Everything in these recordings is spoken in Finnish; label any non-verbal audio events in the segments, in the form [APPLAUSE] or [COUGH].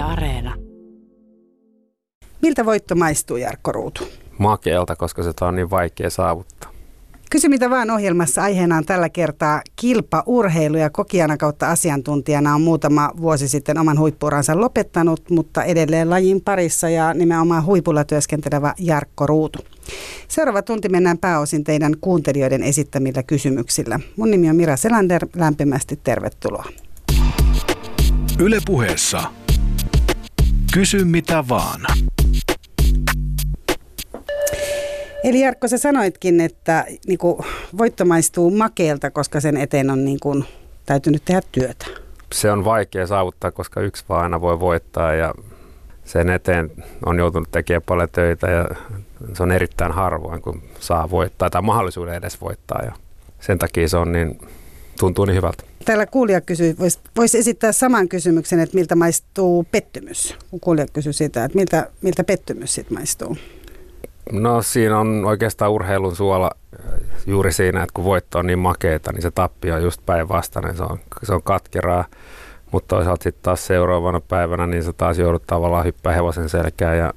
Yle Areena. Miltä voitto maistuu, Jarkko Ruutu? Makeelta, koska se on niin vaikea saavuttaa. Kysy mitä vaan ohjelmassa aiheena on tällä kertaa kilpaurheilu ja kokijana kautta asiantuntijana on muutama vuosi sitten oman huippuuransa lopettanut, mutta edelleen lajin parissa ja nimenomaan huipulla työskentelevä Jarkko Ruutu. Seuraava tunti mennään pääosin teidän kuuntelijoiden esittämillä kysymyksillä. Mun nimi on Mira Selander, lämpimästi tervetuloa. Ylepuheessa Kysy mitä vaan. Eli Jarkko, sä sanoitkin, että niin kuin, voitto maistuu makeelta, koska sen eteen on niin kuin, täytynyt tehdä työtä. Se on vaikea saavuttaa, koska yksi vaan aina voi voittaa ja sen eteen on joutunut tekemään paljon töitä ja se on erittäin harvoin, kun saa voittaa tai mahdollisuuden edes voittaa. Ja sen takia se on niin, tuntuu niin hyvältä. Täällä kuulija kysyy, voisi vois esittää saman kysymyksen, että miltä maistuu pettymys, kun kuulija kysyy sitä, että miltä, miltä pettymys sitten maistuu. No siinä on oikeastaan urheilun suola juuri siinä, että kun voitto on niin makeeta, niin se tappio on just päinvastainen. Se on, se on katkeraa, mutta toisaalta sitten taas seuraavana päivänä, niin se taas joudut tavallaan hyppää hevosen selkään ja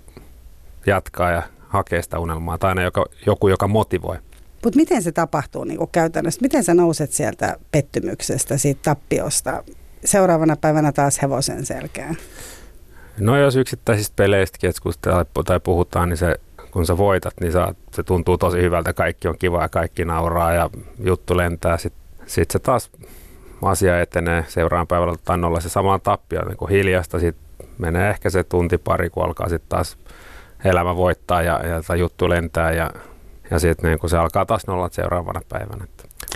jatkaa ja hakee sitä unelmaa. Tai aina joka, joku, joka motivoi. Mutta miten se tapahtuu niin käytännössä? Miten sä nouset sieltä pettymyksestä, siitä tappiosta, seuraavana päivänä taas hevosen selkään? No jos yksittäisistä peleistä keskustellaan tai puhutaan, niin se kun sä voitat, niin sä, se tuntuu tosi hyvältä, kaikki on kiva ja kaikki nauraa ja juttu lentää. Sitten sit se taas asia etenee seuraavan päivällä tai nolla se sama tappio niin hiljasta. Sitten menee ehkä se tunti pari, kun alkaa sitten taas elämä voittaa ja, ja juttu lentää ja, ja sitten niin kun se alkaa taas nolla seuraavana päivänä.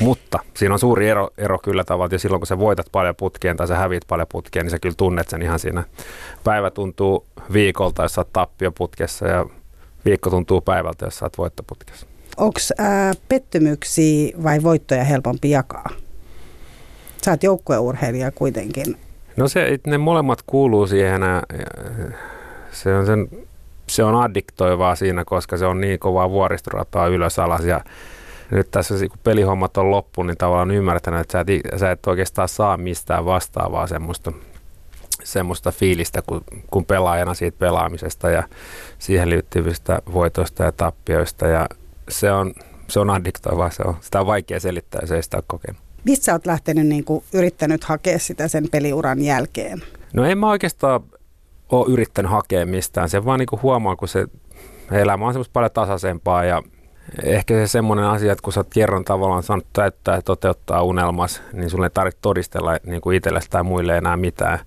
Mutta siinä on suuri ero, ero kyllä tavallaan, ja silloin kun sä voitat paljon putkeen tai sä hävit paljon putkeen, niin sä kyllä tunnet sen ihan siinä. Päivä tuntuu viikolta, jos sä oot tappioputkessa ja viikko tuntuu päivältä, jos saat voittoputkessa. Onko pettymyksiä vai voittoja helpompi jakaa? Sä oot joukkueurheilija kuitenkin. No se, ne molemmat kuuluu siihen. Se on, sen, se on addiktoivaa siinä, koska se on niin kovaa vuoristorataa ylös alas ja nyt tässä kun pelihommat on loppu, niin tavallaan ymmärtänyt, että sä et, sä et oikeastaan saa mistään vastaavaa semmoista semmoista fiilistä kuin, kuin pelaajana siitä pelaamisesta ja siihen liittyvistä voitoista ja tappioista ja se on, se on addiktoivaa, se on, sitä on vaikea selittää, jos ei sitä ole kokenut. Mistä sä oot lähtenyt niin kuin, yrittänyt hakea sitä sen peliuran jälkeen? No en mä oikeastaan ole yrittänyt hakea mistään, se vaan niin kuin huomaa, kun se elämä on semmoista paljon tasaisempaa ja ehkä se semmoinen asia, että kun sä oot kerran tavallaan saanut täyttää ja toteuttaa unelmas, niin sulle ei tarvitse todistella niin kuin itsellesi tai muille enää mitään.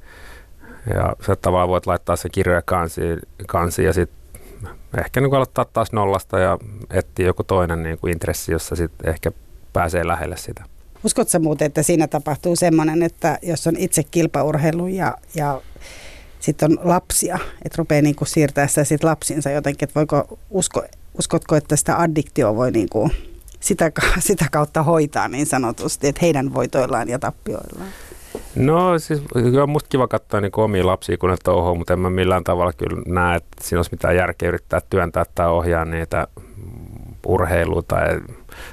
Ja sä tavallaan voit laittaa se kirjoja kansiin, kansi ja sitten ehkä niin aloittaa taas nollasta ja etsiä joku toinen niin kuin intressi, jossa sitten ehkä pääsee lähelle sitä. Uskotko muuten, että siinä tapahtuu semmoinen, että jos on itse kilpaurheilu ja, ja sitten on lapsia, että rupeaa niin kuin siirtää sitä sit lapsinsa jotenkin, että voiko, usko, uskotko, että sitä addiktio voi niin kuin sitä, [LAUGHS] sitä kautta hoitaa niin sanotusti, että heidän voitoillaan ja tappioillaan? No siis kyllä on musta kiva katsoa niin omia lapsia, kun ne touhuu, mutta en mä millään tavalla kyllä näe, että siinä olisi mitään järkeä yrittää työntää tai ohjaa niitä urheilua tai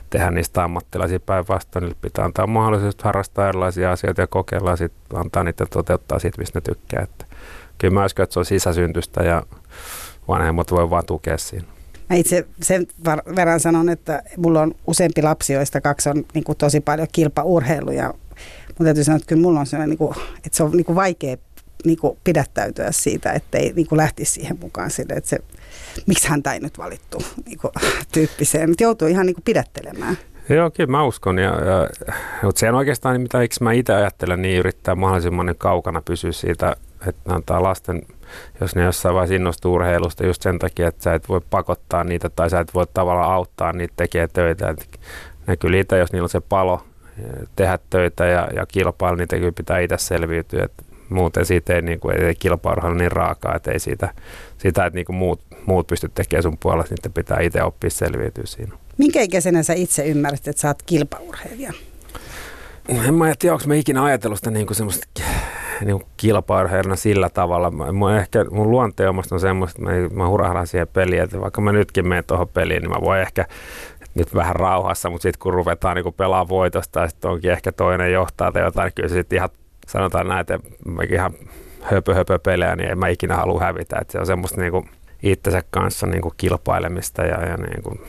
tehdä niistä ammattilaisia päinvastoin. Niille pitää antaa mahdollisuus harrastaa erilaisia asioita ja kokeilla ja antaa niitä toteuttaa siitä, mistä ne tykkää. Että kyllä mä uskon, että se on sisäsyntystä ja vanhemmat voi vaan tukea siinä. Mä itse sen verran sanon, että mulla on useampi lapsi, joista kaksi on niin kuin tosi paljon kilpaurheiluja mutta täytyy sanoa, että kyllä mulla on sellainen, niin kuin, että se on niin kuin vaikea niin kuin pidättäytyä siitä, ettei niin kuin lähtisi siihen mukaan sille, että se, miksi häntä ei nyt valittu niin kuin, [LAUGHS] tyyppiseen. Mutta joutuu ihan niin kuin pidättelemään. Joo, kyllä mä uskon. Ja, ja, mutta se on oikeastaan, mitä mä itse ajattelen, niin yrittää mahdollisimman kaukana pysyä siitä, että antaa lasten, jos ne jossain vaiheessa innostuu urheilusta just sen takia, että sä et voi pakottaa niitä tai sä et voi tavallaan auttaa niitä tekemään töitä. Et ne kyllä itse, jos niillä on se palo tehdä töitä ja, ja kilpailla, niin kyllä pitää itse selviytyä. Et muuten siitä ei, niin kuin, ei kilpailu niin raakaa, että ei siitä, sitä, että niin kuin muut, muut pysty tekemään sun puolesta, niin pitää itse oppia selviytyä siinä. Minkä ikäisenä sä itse ymmärsit, että sä oot kilpaurheilija? En mä tiedä, onko mä ikinä ajatellut sitä niin kuin semmoista niin kilpaurheilijana sillä tavalla. Mä, ehkä mun luonteomasta on semmoista, että mä, mä hurahdan siihen peliin, että vaikka mä nytkin menen tuohon peliin, niin mä voin ehkä nyt vähän rauhassa, mutta sitten kun ruvetaan niin pelaa voitosta ja sitten onkin ehkä toinen johtaa tai jotain, kyllä sitten ihan sanotaan näin, että ihan höpö, höpö pelejä, niin en mä ikinä halua hävitä. Et se on semmoista niin kuin itsensä kanssa niin kuin kilpailemista ja, ja niin kuin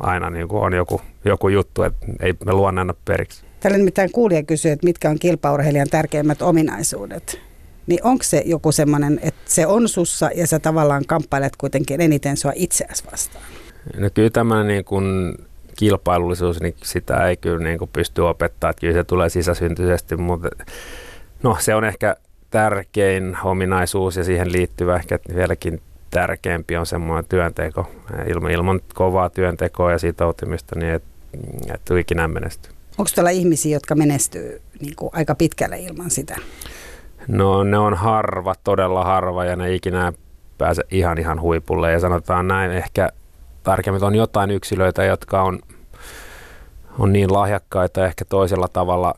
aina niin kuin on joku, joku juttu, että ei me luon anna periksi. Täällä nimittäin kuulija kysyy, että mitkä on kilpaurheilijan tärkeimmät ominaisuudet. Niin onko se joku semmoinen, että se on sussa ja sä tavallaan kamppailet kuitenkin eniten sua itseäsi vastaan? No kyllä tämmöinen niin kuin kilpailullisuus, niin sitä ei kyllä niin kuin pysty opettaa, että kyllä se tulee sisäsyntyisesti, mutta no se on ehkä tärkein ominaisuus ja siihen liittyvä ehkä vieläkin tärkeämpi on semmoinen työnteko. Ilman, ilman kovaa työntekoa ja sitoutumista, niin et, et ikinä menesty. Onko tuolla ihmisiä, jotka menestyy niin kuin aika pitkälle ilman sitä? No ne on harva, todella harva ja ne ikinä pääse ihan ihan huipulle. Ja sanotaan näin ehkä tarkemmin, on jotain yksilöitä, jotka on, on niin lahjakkaita ehkä toisella tavalla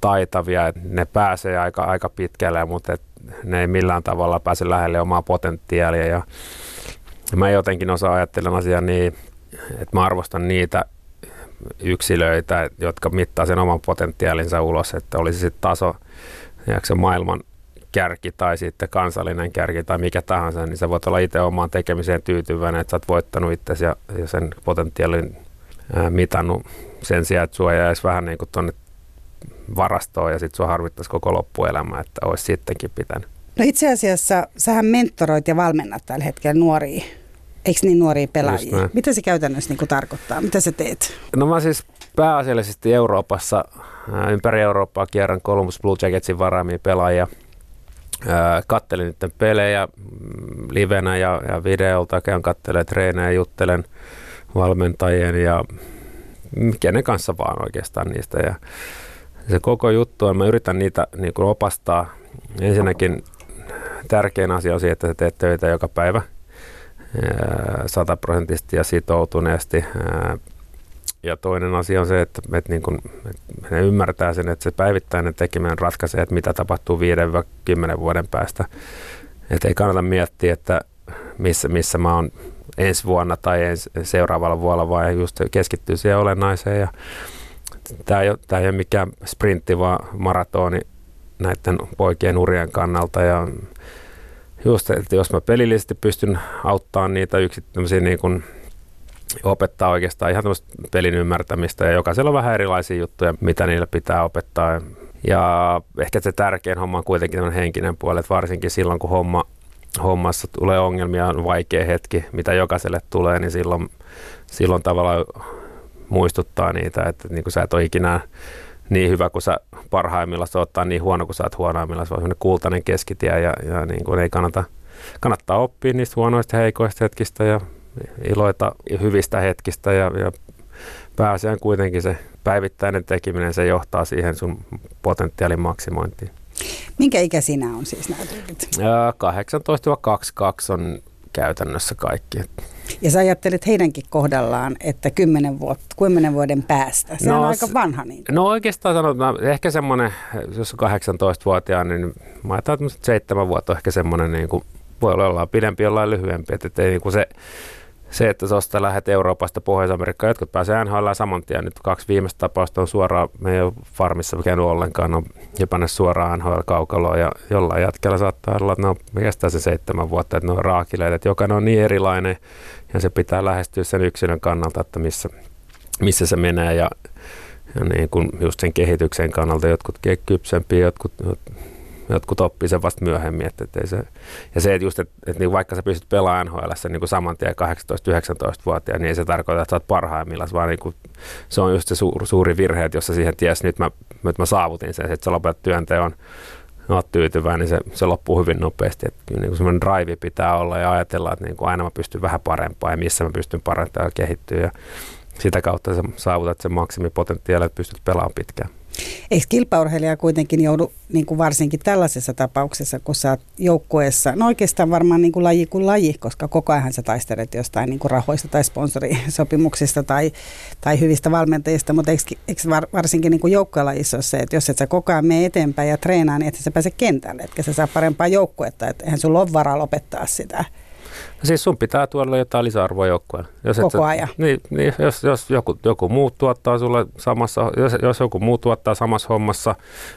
taitavia, että ne pääsee aika, aika pitkälle, mutta et ne ei millään tavalla pääse lähelle omaa potentiaalia. Ja mä jotenkin osaan ajattelen asiaa niin, että mä arvostan niitä yksilöitä, jotka mittaa sen oman potentiaalinsa ulos, että olisi sitten taso se maailman kärki tai sitten kansallinen kärki tai mikä tahansa, niin sä voit olla itse omaan tekemiseen tyytyväinen, että sä oot voittanut itsesi ja, ja sen potentiaalin ää, mitannut sen sijaan, että sua jäisi vähän niin kuin tuonne varastoon ja sitten sua harvittaisi koko loppuelämä, että olisi sittenkin pitänyt. No itse asiassa sähän mentoroit ja valmennat tällä hetkellä nuoria, eikö niin nuoria pelaajia? Mitä se käytännössä niin kuin tarkoittaa? Mitä sä teet? No mä siis pääasiallisesti Euroopassa, ympäri Eurooppaa kierrän Columbus Blue Jacketsin varaamia pelaajia. Kattelin niiden pelejä mm, livenä ja, ja videolta, käyn kattelemaan treenejä, juttelen valmentajien ja kenen kanssa vaan oikeastaan niistä. Ja se koko juttu on, mä yritän niitä niin kuin opastaa. Ensinnäkin tärkein asia on se, että sä teet töitä joka päivä sataprosenttisesti ja sitoutuneesti. Ja toinen asia on se, että, että, niin kun, että ne ymmärtää sen, että se päivittäinen tekeminen ratkaisee, että mitä tapahtuu 5-10 vuoden päästä. Että ei kannata miettiä, että missä, missä mä oon ensi vuonna tai ensi, seuraavalla vuonna, vaan just keskittyy siihen olennaiseen. Ja tämä ei, ole, tämä ei ole mikään sprintti, vaan maratoni näiden poikien urien kannalta. Ja just, että jos mä pelillisesti pystyn auttamaan niitä yksittäisiä niin kuin opettaa oikeastaan ihan tämmöistä pelin ymmärtämistä ja jokaisella on vähän erilaisia juttuja, mitä niillä pitää opettaa. Ja ehkä se tärkein homma on kuitenkin tämmöinen henkinen puoli, että varsinkin silloin kun homma, hommassa tulee ongelmia, on vaikea hetki, mitä jokaiselle tulee, niin silloin, silloin tavallaan muistuttaa niitä, että niin kuin sä et ole ikinä niin hyvä kuin sä parhaimmillaan ottaa niin huono kuin sä oot huonoimmillaan. Se on kultainen keskitie ja, ja niin kuin ei kannata, kannattaa oppia niistä huonoista heikoista hetkistä ja iloita hyvistä hetkistä ja, ja pääasiaan kuitenkin se päivittäinen tekeminen, se johtaa siihen sun potentiaalin maksimointiin. Minkä ikä sinä on siis nämä 18-22 on käytännössä kaikki. Ja sä ajattelet heidänkin kohdallaan, että 10, vuot, 10 vuoden päästä. Se no, on aika vanha. Niin. No oikeastaan sanotaan, ehkä semmoinen, jos on 18-vuotiaan, niin mä ajattelen, että 7 vuotta on ehkä semmoinen, niin kuin, voi olla pidempi, jollain lyhyempi. Että ei niin kuin se, se, että tuosta lähdet Euroopasta Pohjois-Amerikkaan, jotkut pääsee NHL saman tien. Nyt kaksi viimeistä tapausta on suoraan, me farmissa käynyt ollenkaan, on jopa ne suoraan NHL-kaukaloon ja jollain jatkella saattaa olla, että ne on, kestää se seitsemän vuotta, että ne on raakileita, että jokainen on niin erilainen ja se pitää lähestyä sen yksilön kannalta, että missä, missä se menee ja, ja niin kuin just sen kehityksen kannalta jotkut kypsempiä, jotkut jotkut oppii sen vasta myöhemmin. Että, että se, ja se, että just, että, että niin vaikka sä pystyt pelaamaan NHL niin saman tien 18-19-vuotiaan, niin ei se tarkoita, että sä oot parhaimmillaan, vaan niin kuin, se on just se suuri, suuri virhe, että jos sä siihen ties, nyt mä, nyt mä saavutin sen, että sä lopetat työnteon, oot tyytyväinen, niin se, se loppuu hyvin nopeasti. Että niin kuin semmoinen drive pitää olla ja ajatella, että niin kuin aina mä pystyn vähän parempaa ja missä mä pystyn parantamaan ja kehittyä. Ja sitä kautta sä saavutat sen maksimipotentiaalin, että pystyt pelaamaan pitkään. Eikö kilpaurheilija kuitenkin joudu niin kuin varsinkin tällaisessa tapauksessa, kun sä oot joukkueessa, no oikeastaan varmaan niin kuin laji kuin laji, koska koko ajan sä taistelet jostain niin kuin rahoista tai sponsorisopimuksista tai, tai hyvistä valmentajista, mutta eikö, eikö varsinkin niin kuin joukkuelajissa ole se, että jos et sä koko ajan mene eteenpäin ja treenaa, niin et sä pääse kentälle, etkä sä saa parempaa joukkuetta, että eihän sulla ole varaa lopettaa sitä. Siis sun pitää tuoda jotain lisäarvoa joukkueen. Jos Koko et, ajan. Niin, niin jos, jos joku, joku muu tuottaa sulle samassa, jos, jos joku muu tuottaa samassa hommassa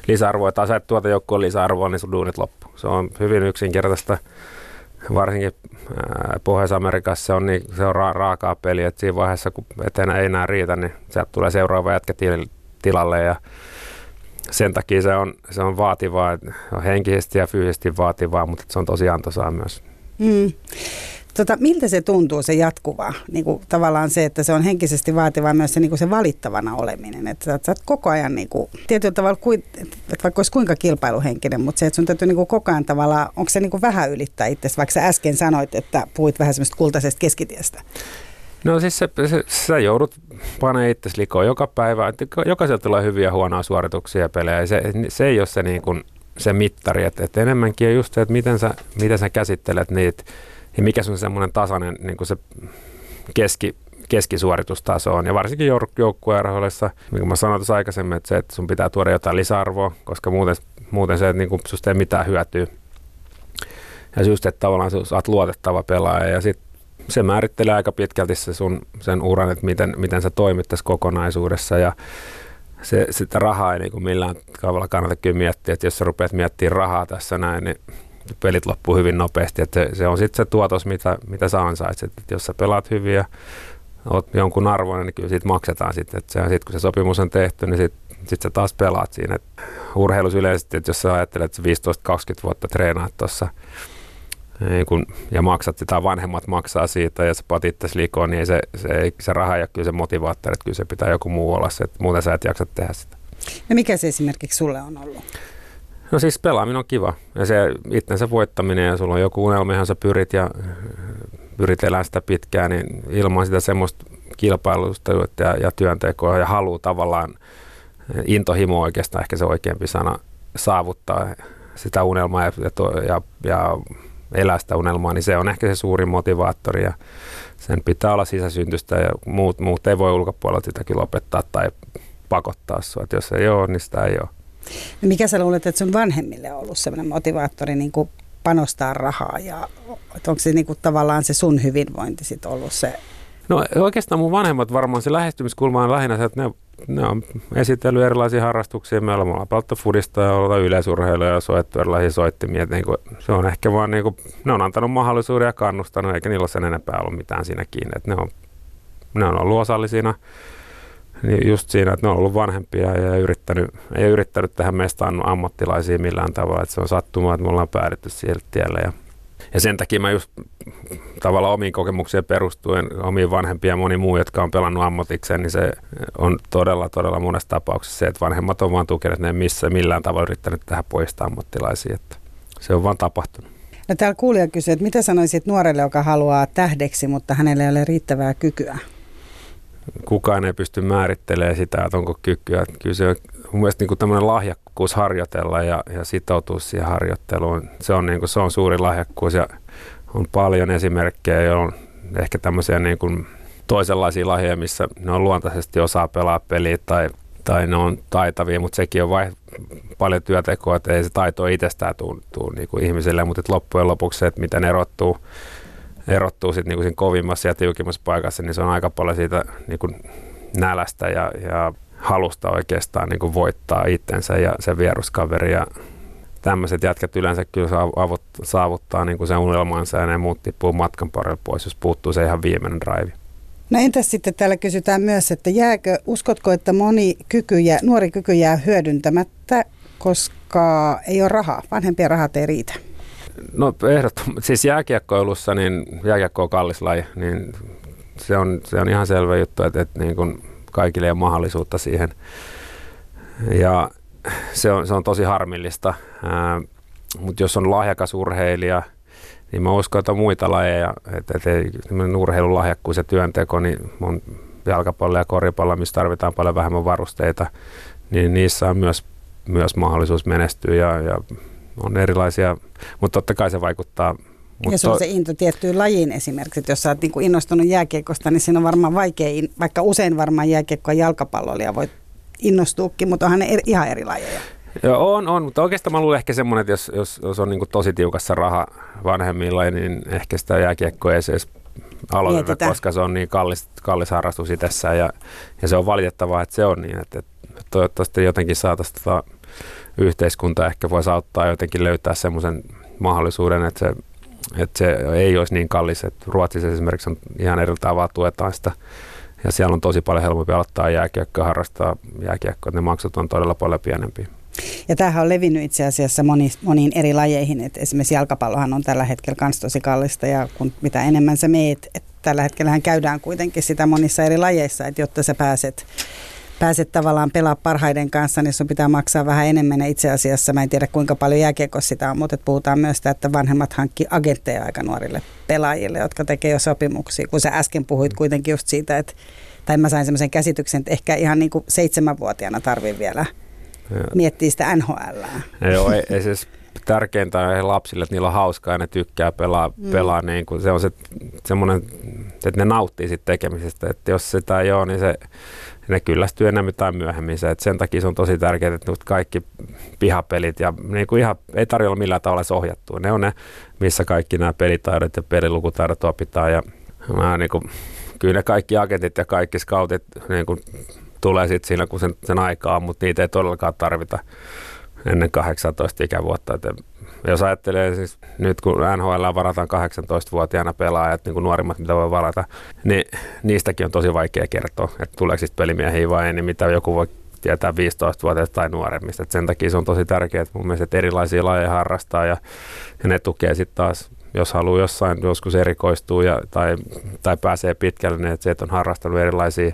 lisäarvoa, tai sä et tuota joukkueen lisäarvoa, niin sun duunit loppu. Se on hyvin yksinkertaista. Varsinkin Pohjois-Amerikassa se on, niin, se on ra- raakaa peli, että siinä vaiheessa, kun eteen ei enää riitä, niin sieltä tulee seuraava jätkä tilalle ja sen takia se on, se on vaativaa, on henkisesti ja fyysisesti vaativaa, mutta se on tosi antoisaa myös. Mm. Tota, miltä se tuntuu se jatkuva, niin kuin tavallaan se, että se on henkisesti vaativaa myös se, niin kuin se valittavana oleminen, että sä, sä koko ajan niin kuin, tietyllä tavalla, että vaikka olisi kuinka kilpailuhenkinen, mutta se, että sun täytyy niin kuin koko ajan tavallaan, onko se niin kuin vähän ylittää itse, vaikka sä äsken sanoit, että puhuit vähän semmoista kultaisesta keskitiestä? No siis se, se, sä joudut panemaan itse likoon joka päivä. Jokaiselta tulee hyviä huonoja suorituksia ja pelejä. Se, se ei ole se, niin kuin, se mittari. Että, että enemmänkin on just se, että miten sä, miten sä käsittelet niitä ja mikä on semmoinen tasainen niin kuin se keski, keskisuoritustaso on. Ja varsinkin joukkueen rahoissa, niin kuin mä sanoin tuossa aikaisemmin, että se, että sun pitää tuoda jotain lisäarvoa, koska muuten, muuten se, että niin kuin susta ei mitään hyötyä. Ja just, että tavallaan sä oot luotettava pelaaja ja sitten se määrittelee aika pitkälti se sun, sen uran, että miten, miten sä toimit tässä kokonaisuudessa ja se, sitä rahaa ei niin kuin millään tavalla kannata kyllä miettiä, että jos sä rupeat miettimään rahaa tässä näin, niin pelit loppuu hyvin nopeasti. Että se, se on sitten se tuotos, mitä, mitä sä ansaitset. Että jos sä pelaat hyvin ja oot jonkun arvoinen, niin kyllä siitä maksetaan sitten. Että sitten kun se sopimus on tehty, niin sitten sit sä taas pelaat siinä. Et urheilussa yleisesti, että jos sä ajattelet, että 15-20 vuotta treenaat tuossa niin kun, ja maksat sitä, vanhemmat maksaa siitä ja sä pat itse likoon, niin se, se, se raha ei ole kyllä se motivaattori, että kyllä se pitää joku muu olla se, että muuten sä et jaksa tehdä sitä. No mikä se esimerkiksi sulle on ollut? No siis pelaaminen on kiva ja se itsensä voittaminen ja sulla on joku unelma, johon sä pyrit ja pyrit elämään sitä pitkään, niin ilman sitä semmoista kilpailusta ja, ja työntekoa ja halu tavallaan, intohimo oikeastaan ehkä se oikeampi sana, saavuttaa sitä unelmaa ja, ja, ja elää sitä unelmaa, niin se on ehkä se suurin motivaattori ja sen pitää olla sisäsyntystä ja muut, muut ei voi ulkopuolelta sitäkin lopettaa tai pakottaa sua, että jos ei ole, niin sitä ei ole. No mikä sä luulet, että sun vanhemmille on ollut sellainen motivaattori niin kuin panostaa rahaa ja onko se niin kuin tavallaan se sun hyvinvointi sit ollut se? No oikeastaan mun vanhemmat varmaan se lähestymiskulma on lähinnä se, että ne, ne on esitellyt erilaisia harrastuksia. Me ollaan pelattu fudista ja ollaan yleisurheilua ja soittu erilaisia soittimia. Niin kuin, se on ehkä vaan, niin kuin, ne on antanut mahdollisuuden ja kannustanut, eikä niillä ole sen enempää ollut mitään siinä kiinni. Että ne, on, ne on ollut osallisina niin just siinä, että ne on ollut vanhempia ja ei yrittänyt, ei yrittänyt tähän mestaan ammattilaisia millään tavalla, että se on sattumaa, että me ollaan päädytty sille tielle ja ja sen takia mä just tavallaan omiin kokemuksiin perustuen, omiin vanhempia ja moni muu, jotka on pelannut ammatikseen, niin se on todella, todella monessa tapauksessa se, että vanhemmat on vaan tukeneet, ne missä millään tavalla yrittänyt tähän poistaa ammattilaisia, että se on vaan tapahtunut. No täällä kuulija kysyy, että mitä sanoisit nuorelle, joka haluaa tähdeksi, mutta hänellä ei ole riittävää kykyä? Kukaan ei pysty määrittelemään sitä, että onko kykyä. Kyllä se on mun mielestä niin tämmöinen lahjakkuus harjoitella ja, ja sitoutua siihen harjoitteluun. Se on, niin kuin, se on suuri lahjakkuus ja on paljon esimerkkejä, joilla on ehkä tämmöisiä niin kuin toisenlaisia lahjoja, missä ne on luontaisesti osaa pelaa peliä tai, tai ne on taitavia, mutta sekin on vai, paljon työtekoa, että ei se taito itsestään tule niin kuin ihmiselle, mutta loppujen lopuksi se, että miten erottuu erottuu sitten niinku siinä kovimmassa ja tiukimmassa paikassa, niin se on aika paljon siitä niinku nälästä ja, ja halusta oikeastaan niinku voittaa itsensä ja se vieruskaveri ja tämmöiset jätkät yleensä kyllä saavuttaa niin kuin sen unelmansa ja ne muut tippuu matkan parille pois, jos puuttuu se ihan viimeinen drive. No entäs sitten täällä kysytään myös, että jääkö, uskotko, että moni kyky jää, nuori kyky jää hyödyntämättä, koska ei ole rahaa, vanhempien rahat ei riitä? No ehdottomasti, siis jääkiekkoilussa, niin jääkiekko on kallis laji, niin se on, se on ihan selvä juttu, että, että niin kuin kaikille ei ole mahdollisuutta siihen. Ja se on, se on tosi harmillista, mutta jos on lahjakas urheilija, niin mä uskon, että on muita lajeja, että, että ei, urheilun lahjakkuus ja työnteko, niin on jalkapallo ja koripallo, missä tarvitaan paljon vähemmän varusteita, niin niissä on myös, myös mahdollisuus menestyä ja, ja on erilaisia, mutta totta kai se vaikuttaa. Ja se on se into tiettyyn lajiin esimerkiksi, että jos sä oot niin kuin innostunut jääkiekosta, niin siinä on varmaan vaikea, vaikka usein varmaan jääkiekko ja jalkapalloilija voi innostuukin, mutta onhan ne eri, ihan eri lajeja. Joo, on, on, mutta oikeastaan mä luulen ehkä semmoinen, että jos, jos, jos on niin tosi tiukassa raha vanhemmilla, niin ehkä sitä jääkiekkoa ei edes aloiteta, Mietitään. koska se on niin kallis, kallis harrastus itsessään ja, ja se on valitettavaa, että se on niin, että, että toivottavasti jotenkin saataisiin tota yhteiskunta ehkä voisi auttaa jotenkin löytää semmoisen mahdollisuuden, että se, että se ei olisi niin kallis. Että Ruotsissa esimerkiksi on ihan eri tavalla tuetaan sitä ja siellä on tosi paljon helpompi aloittaa jääkiekkoa, harrastaa jääkiekkoa, että ne maksut on todella paljon pienempiä. Ja tämähän on levinnyt itse asiassa moni, moniin eri lajeihin, että esimerkiksi jalkapallohan on tällä hetkellä myös tosi kallista ja kun mitä enemmän sä meet, että tällä hetkellä käydään kuitenkin sitä monissa eri lajeissa, että jotta sä pääset pääset tavallaan pelaa parhaiden kanssa, niin sun pitää maksaa vähän enemmän. Ja itse asiassa mä en tiedä kuinka paljon jääkiekossa sitä on, mutta puhutaan myös sitä, että vanhemmat hankki agentteja aika nuorille pelaajille, jotka tekee jo sopimuksia. Kun sä äsken puhuit kuitenkin just siitä, että tai mä sain semmoisen käsityksen, että ehkä ihan niin kuin seitsemänvuotiaana tarvii vielä miettiä sitä NHL. Joo, ei, [LAUGHS] ei siis tärkeintä on lapsille, että niillä on hauskaa ja ne tykkää pelaa, mm. pelaa niin kuin, se on se, semmoinen, että ne nauttii siitä tekemisestä, että jos sitä ei ole, niin se, ne kyllästyy enemmän tai myöhemmin. Se, että sen takia se on tosi tärkeää, että kaikki pihapelit ja niin kuin ihan, ei tarjolla millään tavalla ohjattua. Ne on ne, missä kaikki nämä pelitaidot ja pelilukutaidot opitaan ja mä niin kuin, kyllä ne kaikki agentit ja kaikki scoutit niin kuin, tulee sitten siinä, kun sen, sen aikaa mutta niitä ei todellakaan tarvita ennen 18 ikävuotta. Et jos ajattelee siis nyt kun NHL varataan 18-vuotiaana pelaajat, niin kuin nuorimmat mitä voi varata, niin niistäkin on tosi vaikea kertoa, että tuleeko sitten pelimiehiä vai ei, niin mitä joku voi tietää 15-vuotiaista tai nuoremmista. Et sen takia se on tosi tärkeää mun mielestä, että erilaisia lajeja harrastaa ja, ja ne tukee sitten taas jos haluaa jossain joskus erikoistuu ja, tai, tai pääsee pitkälle, niin että se, että on harrastanut erilaisia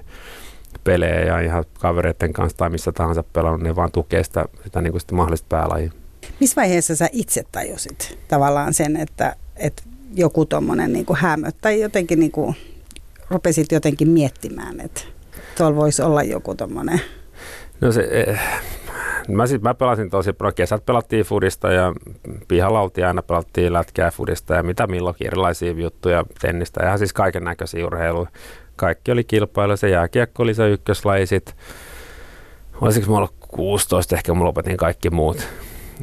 pelejä ja ihan kavereiden kanssa tai missä tahansa pelannut, niin vaan tukee sitä, sitä, niin kuin sitä mahdollista päälajia. Missä vaiheessa sä itse tajusit tavallaan sen, että, että joku tuommoinen niin hämö tai jotenkin niin kuin, rupesit jotenkin miettimään, että tuolla voisi olla joku tuommoinen? No se, eh, mä, sit, mä pelasin tosi paljon. Kesät pelattiin fudista ja pihalla oltiin aina pelattiin lätkää fudista ja mitä milloinkin erilaisia juttuja, tennistä ja siis kaiken näköisiä urheiluja. Kaikki oli kilpailu, se jääkiekko oli se ykköslaji sit. Olisiko mulla 16, ehkä mä lopetin kaikki muut.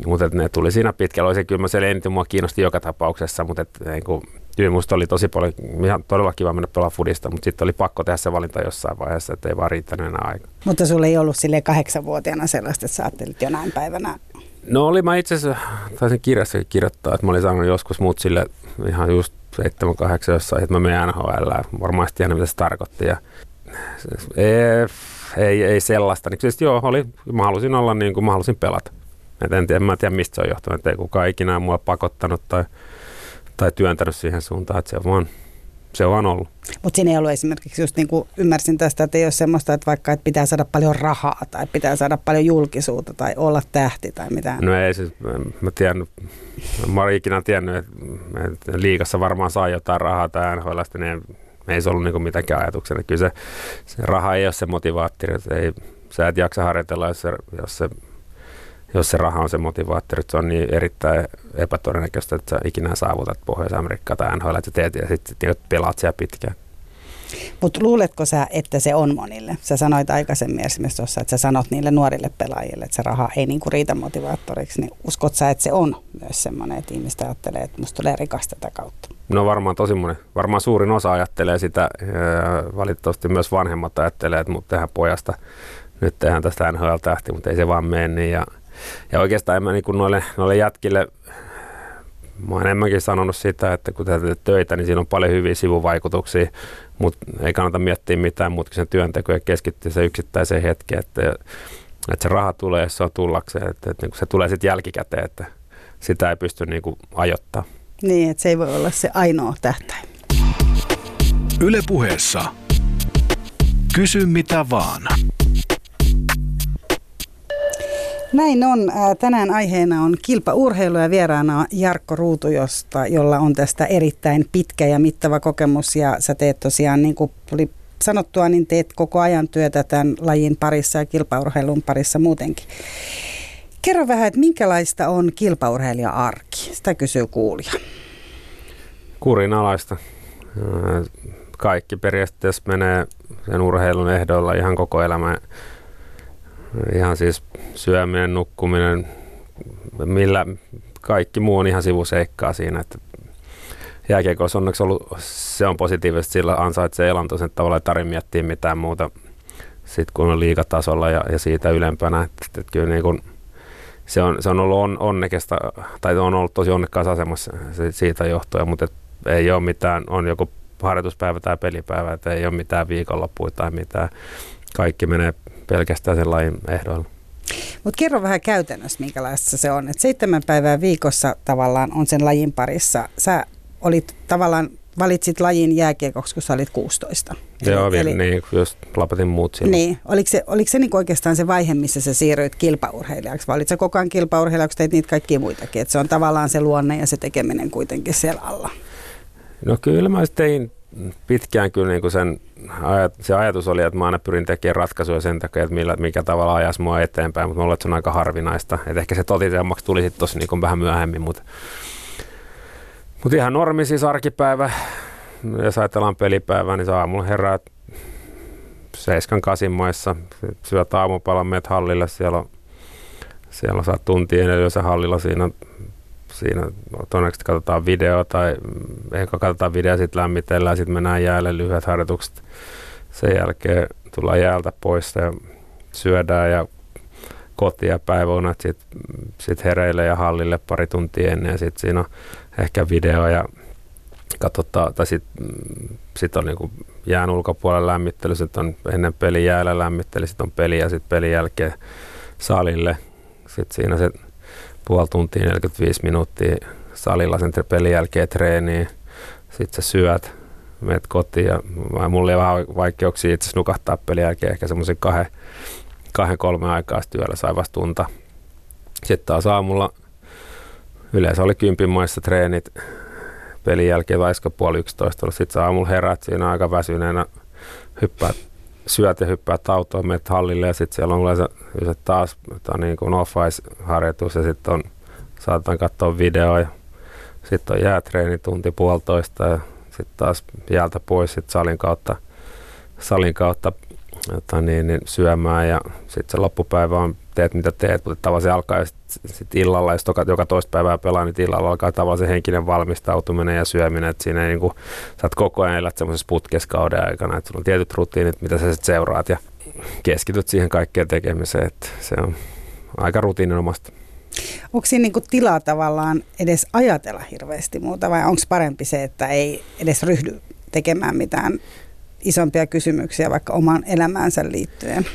Mutta ne tuli siinä pitkällä. Olisi kyllä mä se eniten mua kiinnosti joka tapauksessa, mutta et, niin kuin, kyllä musta oli tosi paljon, ihan todella kiva mennä pelaa fudista, mutta sitten oli pakko tehdä se valinta jossain vaiheessa, että ei vaan riittänyt enää aika. Mutta sulla ei ollut sille kahdeksanvuotiaana sellaista, että sä ajattelit jonain päivänä? No oli mä itse asiassa, taisin kirjassa kirjoittaa, että mä olin sanonut joskus muut sille ihan just 7-8 jossain, että mä menen NHL, varmaan tiedä mitä se tarkoitti. Ja, ei, ei, ei sellaista. Niin, siis joo, oli, mä halusin olla niin kuin mä halusin pelata. Et en, tiedä, mä tiedä, mistä se on johtunut, että ei kukaan ikinä mua pakottanut tai, tai työntänyt siihen suuntaan, että se on vaan, se on vaan ollut. Mutta siinä ei ollut esimerkiksi, just niin kuin ymmärsin tästä, että ei ole semmoista, että vaikka että pitää saada paljon rahaa tai pitää saada paljon julkisuutta tai olla tähti tai mitään. No ei siis, mä tiedän, mä olen ikinä tiennyt, että liikassa varmaan saa jotain rahaa tai NHL, niin ei se ollut niin mitenkään ajatuksena. Kyllä se, se raha ei ole se motivaattori, että ei, sä et jaksa harjoitella, jos se, jos se jos se raha on se motivaattori, että se on niin erittäin epätodennäköistä, että sä ikinä saavutat Pohjois-Amerikkaa tai NHL, että teet ja sitten pelaat siellä pitkään. Mutta luuletko sä, että se on monille? Sä sanoit aikaisemmin esimerkiksi tuossa, että sä sanot niille nuorille pelaajille, että se raha ei niinku riitä motivaattoriksi, niin uskot sä, että se on myös semmoinen, että ihmiset ajattelee, että musta tulee rikas tätä kautta? No varmaan tosi moni. Varmaan suurin osa ajattelee sitä, valitettavasti myös vanhemmat ajattelee, että mut tehdään pojasta, nyt tehdään tästä NHL-tähti, mutta ei se vaan mene niin. Ja ja oikeastaan mä niin noille, noille jätkille, mä oon enemmänkin sanonut sitä, että kun teet töitä, niin siinä on paljon hyviä sivuvaikutuksia, mutta ei kannata miettiä mitään muuta kuin sen työnteko ja keskittyä se yksittäiseen hetkeen, että, että se raha tulee, jos se on tullakseen, että, että, että se tulee sitten jälkikäteen, että sitä ei pysty niin kuin ajoittaa. Niin, että se ei voi olla se ainoa tähtäin. Yle puheessa. Kysy mitä vaan. Näin on. Tänään aiheena on kilpaurheilu ja vieraana Jarkko Ruutu, josta, jolla on tästä erittäin pitkä ja mittava kokemus. Ja sä teet tosiaan, niin kuin oli sanottua, niin teet koko ajan työtä tämän lajin parissa ja kilpaurheilun parissa muutenkin. Kerro vähän, että minkälaista on kilpaurheilija-arki? Sitä kysyy kuulija. Kurinalaista. Kaikki periaatteessa menee sen urheilun ehdoilla ihan koko elämä Ihan siis syöminen, nukkuminen, millä kaikki muu on ihan sivuseikkaa siinä, että jääkiekossa onneksi ollut, se on positiivisesti, sillä ansaitsee elanto sen tavallaan ei tarvitse miettiä mitään muuta sitten kun on liikatasolla ja, ja siitä ylempänä. Että, että kyllä niin kuin, se, on, se on ollut on, onnekesta, tai on ollut tosi onnekkaassa asemassa siitä johtuen, mutta ei ole mitään, on joku harjoituspäivä tai pelipäivä, että ei ole mitään viikonloppuja tai mitään. Kaikki menee pelkästään sen lajin ehdoilla. Mutta kerro vähän käytännössä, minkälaista se on. Et seitsemän päivää viikossa tavallaan on sen lajin parissa. Sä olit tavallaan valitsit lajin jääkiekoksi, kun sä olit 16. Joo, eli, eli, niin, just lopetin muut silloin. Niin, oliko se, oliko se niin oikeastaan se vaihe, missä sä siirryit kilpaurheilijaksi, vai olit sä koko ajan kilpaurheilijaksi, teit niitä kaikkia muitakin, että se on tavallaan se luonne ja se tekeminen kuitenkin siellä alla? No kyllä mä tein pitkään kyllä niin kuin sen, se ajatus oli, että mä aina pyrin tekemään ratkaisuja sen takia, että millä, mikä tavalla ajas mua eteenpäin, mutta mulla että se on aika harvinaista. Et ehkä se totitelmaksi tuli sitten tosi niin vähän myöhemmin, mutta mutta ihan normi siis arkipäivä, jos ajatellaan pelipäivää, niin saa aamulla herää 7-8 maissa, syöt aamupalan, meet hallille, siellä on, siellä saa tunti ennen se hallilla siinä, siinä todennäköisesti katsotaan video tai ehkä katsotaan video, sitten lämmitellään, sitten mennään jäälle lyhyet harjoitukset. Sen jälkeen tullaan jäältä pois ja syödään ja kotia päiväunat, sitten sit hereille ja hallille pari tuntia ennen ja sitten siinä on ehkä video ja katsotaan, tai sitten sit on niinku jään ulkopuolella lämmittely, sitten on ennen pelin jäällä lämmittely, sitten on peli ja sitten pelin jälkeen salille. Sitten siinä se puoli tuntia, 45 minuuttia salilla sen pelin jälkeen treeniin. Sitten sä syöt, menet kotiin ja mulla oli vähän vaikeuksia itse nukahtaa pelin jälkeen ehkä semmoisen kahden, kahden kolme aikaa työllä sai vasta tunta. Sitten taas aamulla yleensä oli kympin maissa treenit pelin jälkeen vaiska puoli yksitoista. Sitten aamulla herät siinä aika väsyneenä, hyppäät, syöt ja hyppäät autoon, menet hallille ja sitten siellä on yleensä, taas niin kuin off-ice-harjoitus ja sitten on, saatetaan katsoa videoja. Sitten on jäätreeni tunti puolitoista ja sitten taas jäältä pois sit salin kautta, salin kautta jota niin, niin syömään ja sitten se loppupäivä on teet mitä teet, mutta tavallaan se alkaa sitten sit illalla, jos joka, joka toista päivää pelaa, niin illalla alkaa tavallaan se henkinen valmistautuminen ja syöminen, että siinä ei niin kuin, sä oot koko ajan elät semmoisessa putkeskauden aikana, että sulla on tietyt rutiinit, mitä sä sitten seuraat ja keskityt siihen kaikkeen tekemiseen, että se on aika rutiininomasta. Onko siinä niinku tilaa tavallaan edes ajatella hirveästi muuta vai onko parempi se, että ei edes ryhdy tekemään mitään isompia kysymyksiä vaikka omaan elämäänsä liittyen?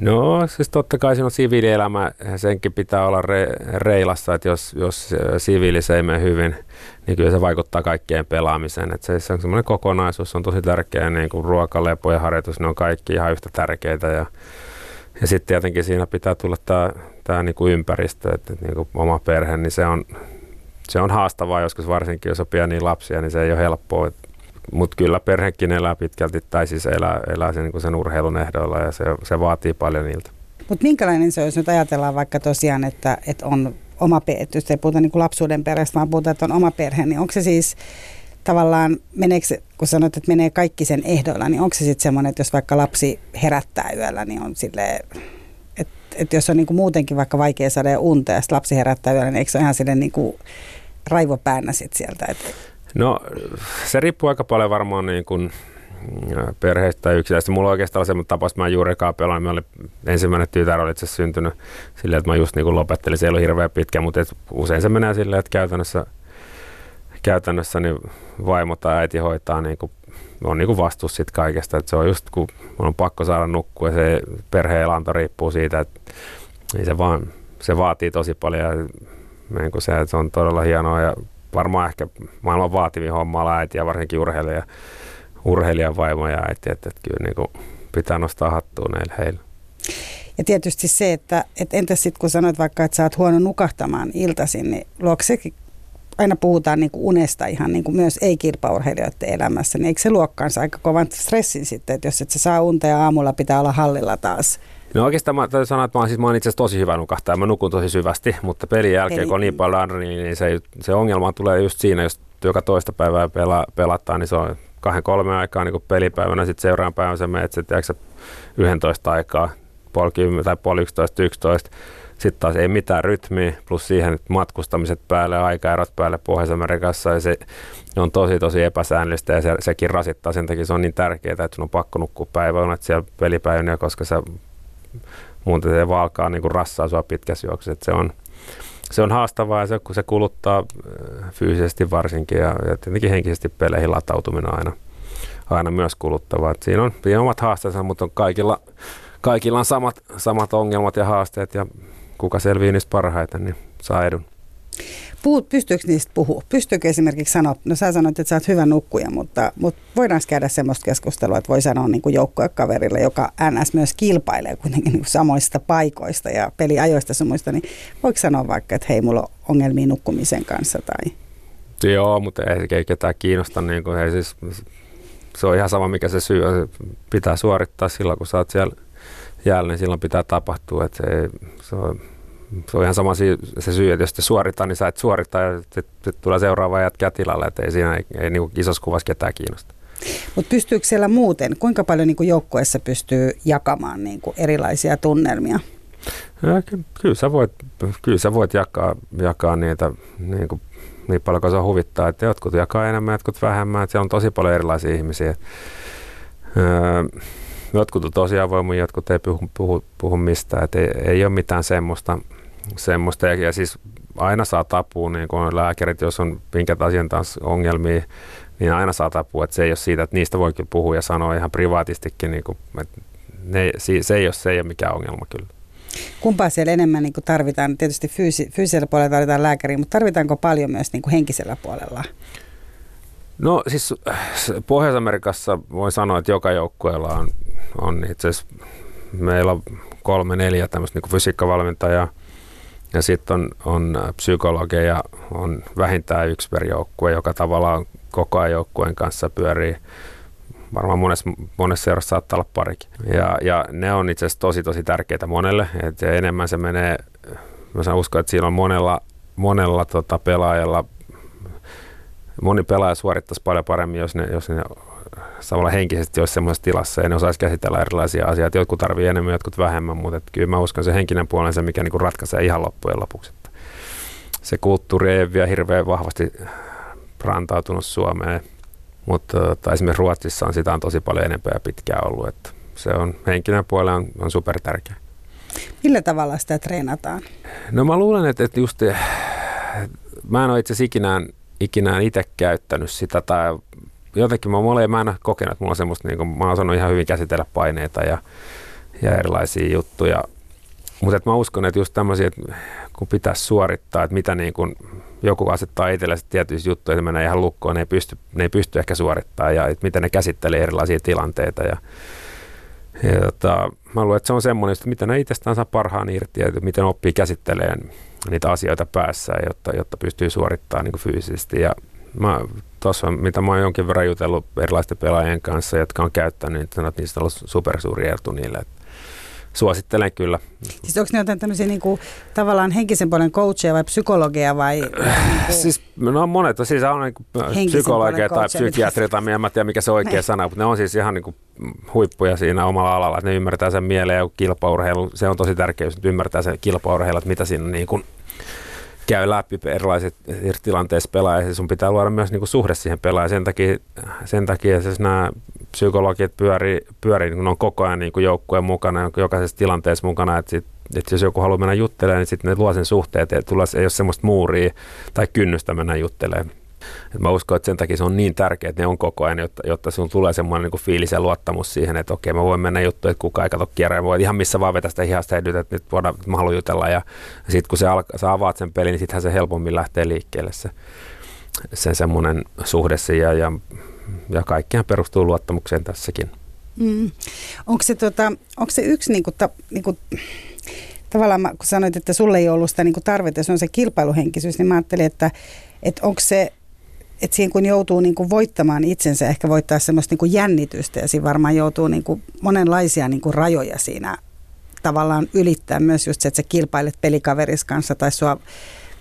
No siis totta kai siinä on siviilielämä, senkin pitää olla re, reilassa, että jos, jos siviili se ei mene hyvin, niin kyllä se vaikuttaa kaikkien pelaamiseen. Että se, se on semmoinen kokonaisuus, se on tosi tärkeä, niin kuin ruoka, lepo ja harjoitus, ne on kaikki ihan yhtä tärkeitä. Ja, ja sitten tietenkin siinä pitää tulla tämä, tämä niin kuin ympäristö, että niin kuin oma perhe, niin se on, se on haastavaa joskus varsinkin, jos on pieniä lapsia, niin se ei ole helppoa. Että mutta kyllä perhekin elää pitkälti, tai siis elää, elää sen, niin sen urheilun ehdoilla ja se, se vaatii paljon niiltä. Mutta minkälainen se jos nyt ajatellaan vaikka tosiaan, että, että on oma perhe, jos ei puhuta niin kuin lapsuuden perheestä, vaan puhutaan, että on oma perhe, niin onko se siis tavallaan, meneekö, kun sanoit, että menee kaikki sen ehdoilla, niin onko se sitten semmoinen, että jos vaikka lapsi herättää yöllä, niin on silleen, että, jos on niin kuin muutenkin vaikka vaikea saada unta ja lapsi herättää yöllä, niin eikö se ole ihan silleen niin kuin raivopäänä sitten sieltä? Että No se riippuu aika paljon varmaan niin kuin mm, perheestä tai yksilöistä. Mulla on oikeastaan semmoinen tapaus, että mä juurikaan pelaan. Mä olin, ensimmäinen tytär oli itse syntynyt silleen, että mä just niin kuin lopettelin. Se ei ollut hirveän pitkä, mutta et usein se menee silleen, että käytännössä, käytännössä niin vaimo tai äiti hoitaa niin kuin, on niin vastuus siitä kaikesta. Että se on just kun on pakko saada nukkua ja se perheen riippuu siitä, että niin se, vaan, se vaatii tosi paljon ja niin kuin se, että se on todella hienoa ja varmaan ehkä maailman vaativin homma äiti ja varsinkin urheilija, urheilijan vaimo ja äiti, että, että kyllä niin kuin pitää nostaa hattua näille heille. Ja tietysti se, että, että entäs sitten kun sanoit vaikka, että sä oot huono nukahtamaan iltaisin, niin luokse sekin aina puhutaan niin kuin unesta ihan niin kuin myös ei-kilpaurheilijoiden elämässä, niin eikö se luokkaansa aika kovan stressin sitten, että jos et sä saa unta ja aamulla pitää olla hallilla taas? No oikeastaan mä täytyy sanoa, että mä oon, siis, mä oon itse asiassa tosi hyvä nukahtaja. Mä nukun tosi syvästi, mutta pelin jälkeen, Peli. kun on niin paljon adrenaliinia, niin se, se ongelma tulee just siinä, jos joka toista päivää pela, pelataan, niin se on kahden kolme aikaa niin pelipäivänä, sitten seuraavan päivän sä menet, sitten 11 aikaa puoli 10 tai puoli 11, 11. Sitten taas ei mitään rytmiä, plus siihen että matkustamiset päälle, aikaerot päälle Pohjois-Amerikassa ja se on tosi tosi epäsäännöllistä ja se, sekin rasittaa. Sen takia se on niin tärkeää, että sun on pakko nukkua päiväunet siellä pelipäivänä, koska se muuten se vaan alkaa niin kuin rassaa sua pitkässä juoksussa. Se on, se on haastavaa ja se, kun se kuluttaa äh, fyysisesti varsinkin ja, ja tietenkin henkisesti peleihin latautuminen aina, aina myös kuluttavaa. Siinä, on, siinä on omat haasteensa, mutta on kaikilla, kaikilla on samat, samat ongelmat ja haasteet ja kuka selviää niistä parhaiten, niin saa edun. Puhut, pystyykö niistä puhua? Pystyykö esimerkiksi sanoa, no sä sanoit, että sä oot hyvä nukkuja, mutta, mutta voidaanko käydä semmoista keskustelua, että voi sanoa niin kuin joukkuekaverille, joka NS myös kilpailee kuitenkin niin samoista paikoista ja peliajoista semmoista, niin voiko sanoa vaikka, että hei, mulla on ongelmia nukkumisen kanssa tai... Joo, mutta ei, ei ketään kiinnosta. Niin kuin, ei siis, se on ihan sama, mikä se syy on. Pitää suorittaa silloin, kun sä oot siellä jäällä, niin silloin pitää tapahtua. Että se, ei, se on se on ihan sama se syy, että jos te suorittaa, niin sä et suorittaa ja sitten tulee seuraava jätkä tilalle, että ei siinä ei, ei niin isossa kuvassa ketään kiinnosta. Mutta pystyykö siellä muuten, kuinka paljon niin joukkueessa pystyy jakamaan niin kuin erilaisia tunnelmia? Ja, ky- kyllä, sä voit, kyllä sä voit jakaa, jakaa niitä niin, kuin, niin paljon kuin se huvittaa, että jotkut jakaa enemmän, jotkut vähemmän, että siellä on tosi paljon erilaisia ihmisiä. Öö, jotkut on tosi avoimia, jotkut ei puhu, puhu, puhu mistään, että ei, ei ole mitään semmoista, semmoista. Ja, ja siis aina saa tapua, niin kuin lääkärit, jos on minkä asian taas ongelmia, niin aina saa tapua. Että se ei ole siitä, että niistä voi kyllä puhua ja sanoa ihan privaatistikin, niin kuin, että ne, se, ei ole, se ei ole mikään ongelma kyllä. Kumpaa siellä enemmän niin kuin tarvitaan? Tietysti fyysi, fyysisellä puolella tarvitaan lääkäriä, mutta tarvitaanko paljon myös niin kuin henkisellä puolella? No siis Pohjois-Amerikassa voin sanoa, että joka joukkueella on, on itse asiassa, meillä on kolme, neljä tämmöistä niin fysiikkavalmentajaa – ja sitten on, on äh, psykologeja, on vähintään yksi per joukkue, joka tavallaan koko ajan joukkueen kanssa pyörii. Varmaan monessa, monessa seurassa saattaa olla parikin. Ja, ja ne on itse asiassa tosi tosi tärkeitä monelle. Et enemmän se menee, mä uskon, että siinä on monella, monella tota pelaajalla, moni pelaaja suorittaisi paljon paremmin, jos ne, jos ne samalla henkisesti olisi semmoisessa tilassa ja ne osaisi käsitellä erilaisia asioita. Jotkut tarvii enemmän, jotkut vähemmän, mutta että kyllä mä uskon se henkinen puoli on se, mikä niin ratkaisee ihan loppujen lopuksi. Että se kulttuuri ei vielä hirveän vahvasti rantautunut Suomeen, mutta tota, esimerkiksi Ruotsissa on sitä on tosi paljon enempää ja pitkään ollut. Että se on, henkinen puoli on, on super tärkeä. Millä tavalla sitä treenataan? No mä luulen, että, että just, mä en ole itse asiassa ikinään, ikinään itse käyttänyt sitä tai jotenkin mä, ei, mä en kokenut, että mulla on semmoista, niin kuin, mä oon osannut ihan hyvin käsitellä paineita ja, ja erilaisia juttuja. Mutta mä uskon, että just tämmöisiä, että kun pitäisi suorittaa, että mitä niin kun joku asettaa itselle tietyissä juttuja, että menee ihan lukkoon, ne ei pysty, ne ei pysty ehkä suorittamaan ja että miten ne käsittelee erilaisia tilanteita. Ja, ja tota, mä luulen, että se on semmoinen, että miten ne itsestään saa parhaan irti ja miten oppii käsittelemään niitä asioita päässä, jotta, jotta pystyy suorittamaan niin fyysisesti. Ja mä tuossa, mitä mä oon jonkin verran jutellut erilaisten pelaajien kanssa, jotka on käyttänyt, niin niistä on ollut supersuuri etu niille. Että suosittelen kyllä. Siis onko ne jotain tämmöisiä niin kuin, tavallaan henkisen puolen coachia vai psykologia vai? Niin kuin... Siis no monet, siis on niin kuin psykologia tai psykiatri tai en mä tiedä mikä se oikea ne. sana, mutta ne on siis ihan niin kuin huippuja siinä omalla alalla, että ne ymmärtää sen mieleen ja kilpaurheilu, se on tosi tärkeää, jos ymmärtää sen kilpaurheilu, että mitä siinä niin kuin käy läpi erilaiset tilanteissa pelaaja, sun pitää luoda myös niinku suhde siihen pelaajan. Sen takia, sen takia siis nämä psykologit pyörii, pyörii niin on koko ajan niin joukkueen mukana, jokaisessa tilanteessa mukana, että sit, että jos joku haluaa mennä juttelemaan, niin sitten ne luo sen suhteet, että ei ole semmoista muuria tai kynnystä mennä juttelemaan. Et mä uskon, että sen takia se on niin tärkeää, että ne on koko ajan, jotta, jotta sun tulee semmoinen niin fiilis ja luottamus siihen, että okei, mä voin mennä juttuun, että kukaan ei kato kierrä, voi ihan missä vaan vetä sitä hihasta että nyt voidaan, mä haluan jutella. Ja sitten kun se alka, sä avaat sen pelin, niin sittenhän se helpommin lähtee liikkeelle se, sen semmoinen suhde ja, ja, ja kaikkihan perustuu luottamukseen tässäkin. Mm. Onko, se, tota, onko se yksi niin kuin, ta, niin kuin, tavallaan, kun sanoit, että sulle ei ollut sitä niin kuin tarvetta, se on se kilpailuhenkisyys, niin mä ajattelin, että, että onko se että siinä kun joutuu niin kuin voittamaan itsensä, ehkä voittaa semmoista niin kuin jännitystä ja siinä varmaan joutuu niin kuin monenlaisia niin kuin rajoja siinä tavallaan ylittää myös just se, että sä kilpailet pelikaveris kanssa tai sua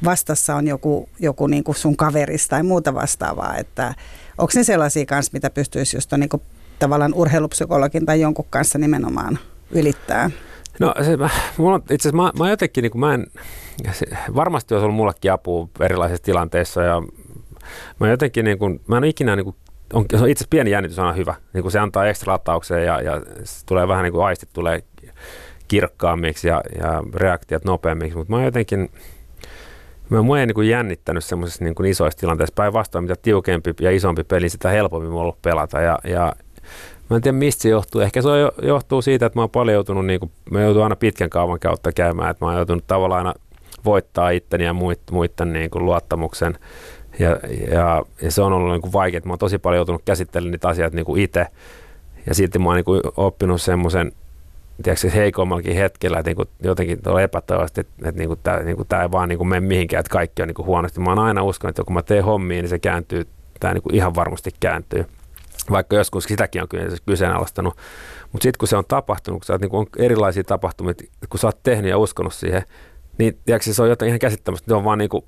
vastassa on joku, joku niin kuin sun kaveris tai muuta vastaavaa, että onko ne sellaisia kanssa, mitä pystyisi just niin kuin tavallaan urheilupsykologin tai jonkun kanssa nimenomaan ylittää? No se, mä, mulla itse asiassa mä, mä jotenkin, niin kuin mä en, se, varmasti olisi ollut mullekin apua erilaisissa tilanteissa ja mä jotenkin, niin kuin, mä en ikinä niin kuin, on, se on itse pieni jännitys on aina hyvä. Niin kuin se antaa ekstra lataukseen ja, ja tulee vähän niin kuin aistit tulee kirkkaammiksi ja, ja reaktiot nopeammiksi, mutta mä oon jotenkin, mä ei niin kuin jännittänyt semmoisessa niin isoissa tilanteissa. Päinvastoin, mitä tiukempi ja isompi peli, sitä helpompi mulla on ollut pelata. Ja, ja Mä en tiedä mistä se johtuu. Ehkä se johtuu siitä, että mä oon paljon joutunut, niin kuin, mä joutun aina pitkän kaavan kautta käymään, että mä oon joutunut tavallaan aina voittaa itteni ja muiden, niin luottamuksen. Ja, ja, ja, se on ollut niin kuin vaikea, mä oon tosi paljon joutunut käsittelemään niitä asioita niin kuin itse. Ja silti mä oon niin kuin oppinut semmoisen tiedätkö, heikommallakin hetkellä, että niin jotenkin on epätoivoisesti, että, että niin tämä, niin tämä ei vaan niin kuin mene mihinkään, että kaikki on niin kuin huonosti. Mä oon aina uskonut, että kun mä teen hommia, niin se kääntyy, tämä niin kuin ihan varmasti kääntyy vaikka joskus sitäkin on kyseenalaistanut. Mutta sitten kun se on tapahtunut, kun sä oot, niin kun on erilaisia tapahtumia, kun sä oot tehnyt ja uskonut siihen, niin tiedätkö, se on jotain ihan käsittämättä, se on vaan niin kuin,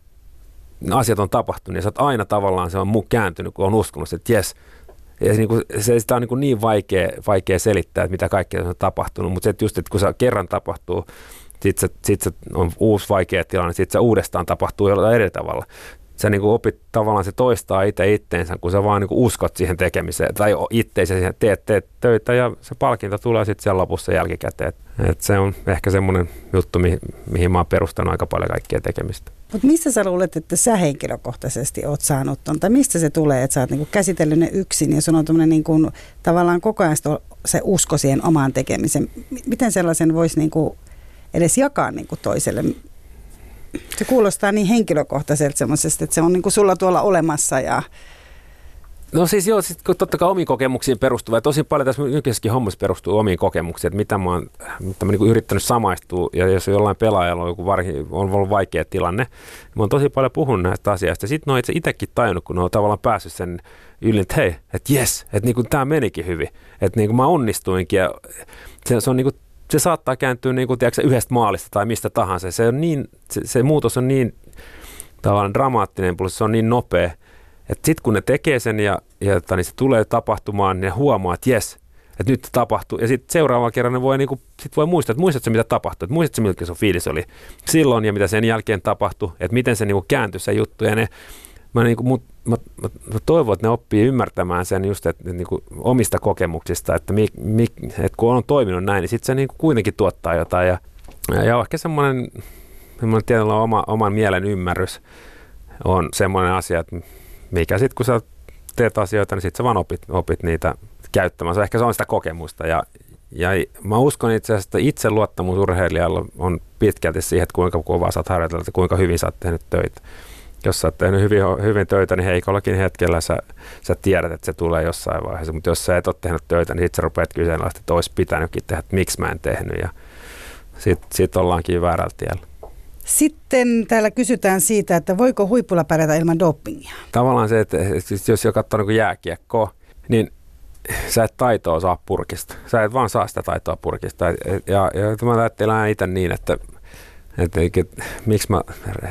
asiat on tapahtunut ja sä oot aina tavallaan se on muu kääntynyt, kun on uskonut, että jes, ja niin kuin, se, sitä on niin, kuin niin vaikea, vaikea selittää, että mitä kaikkea on tapahtunut, mutta se, just, että kun se kerran tapahtuu, sitten se, sit se on uusi vaikea tilanne, sitten se uudestaan tapahtuu jollain eri tavalla sä niin kuin opit tavallaan se toistaa itse itteensä, kun sä vaan niin kuin uskot siihen tekemiseen tai itteensä siihen teet, teet töitä ja se palkinto tulee sitten siellä lopussa jälkikäteen. Et, se on ehkä semmoinen juttu, mihin, mihin mä oon perustanut aika paljon kaikkia tekemistä. Mutta mistä sä luulet, että sä henkilökohtaisesti oot saanut ton, tai mistä se tulee, että sä oot niinku käsitellyt ne yksin ja sun on niinku, tavallaan koko ajan se usko siihen omaan tekemiseen. Miten sellaisen voisi niinku edes jakaa niinku toiselle? Se kuulostaa niin henkilökohtaiselta semmoisesta, että se on niin kuin sulla tuolla olemassa ja No siis joo, sit, totta kai omiin kokemuksiin perustuu, ja tosi paljon tässä nykyisessäkin hommassa perustuu omiin kokemuksiin, että mitä mä oon, mitä mä niin yrittänyt samaistua, ja jos jollain pelaajalla on, joku varhi, on ollut vaikea tilanne, niin mä oon tosi paljon puhunut näistä asioista. Sitten ne on itse itsekin tajunnut, kun on tavallaan päässyt sen yli, että hei, että jes, että niin tämä menikin hyvin, että niin kuin mä onnistuinkin, ja se, se on niin se saattaa kääntyä niin kuin, tiedätkö, yhdestä maalista tai mistä tahansa. Se, on niin, se, se muutos on niin tavallaan dramaattinen, plus se on niin nopea, että sitten kun ne tekee sen ja, ja että, niin se tulee tapahtumaan, niin ne huomaa, että jes, että nyt tapahtuu. Ja sitten seuraavalla kerran ne voi, niin kuin, sit voi muistaa, että muistatko mitä tapahtui, että muistatko miltä sun fiilis oli silloin ja mitä sen jälkeen tapahtui, että miten se niin kuin kääntyi se juttu. Ja ne, mä, niin kuin, mä, mä, mä toivon, että ne oppii ymmärtämään sen just että, niin kuin omista kokemuksista, että, mi, mi, että kun on toiminut näin, niin sitten se niin kuin kuitenkin tuottaa jotain. Ja, ja, ehkä semmoinen, semmoinen tietyllä oma, oman mielen ymmärrys on semmoinen asia, että mikä sitten kun sä teet asioita, niin sitten sä vaan opit, opit niitä käyttämään. Ehkä se on sitä kokemusta ja, ja mä uskon itse asiassa, että itseluottamus urheilijalla on pitkälti siihen, että kuinka kovaa sä oot harjoitellut ja kuinka hyvin sä oot tehnyt töitä jos sä oot tehnyt hyvin, hyvin töitä, niin heikollakin hetkellä sä, sä tiedät, että se tulee jossain vaiheessa. Mutta jos sä et ole tehnyt töitä, niin sitten sä rupeat kyseenalaista, että olisi pitänytkin tehdä, että miksi mä en tehnyt. Ja sitten sit ollaankin väärällä tiellä. Sitten täällä kysytään siitä, että voiko huipulla pärjätä ilman dopingia? Tavallaan se, että siis jos jo katsoo niin jääkiekkoa, niin sä et taitoa saa purkista. Sä et vaan saa sitä taitoa purkista. Ja, ja, ja mä ajattelen itse niin, että että, miksi mä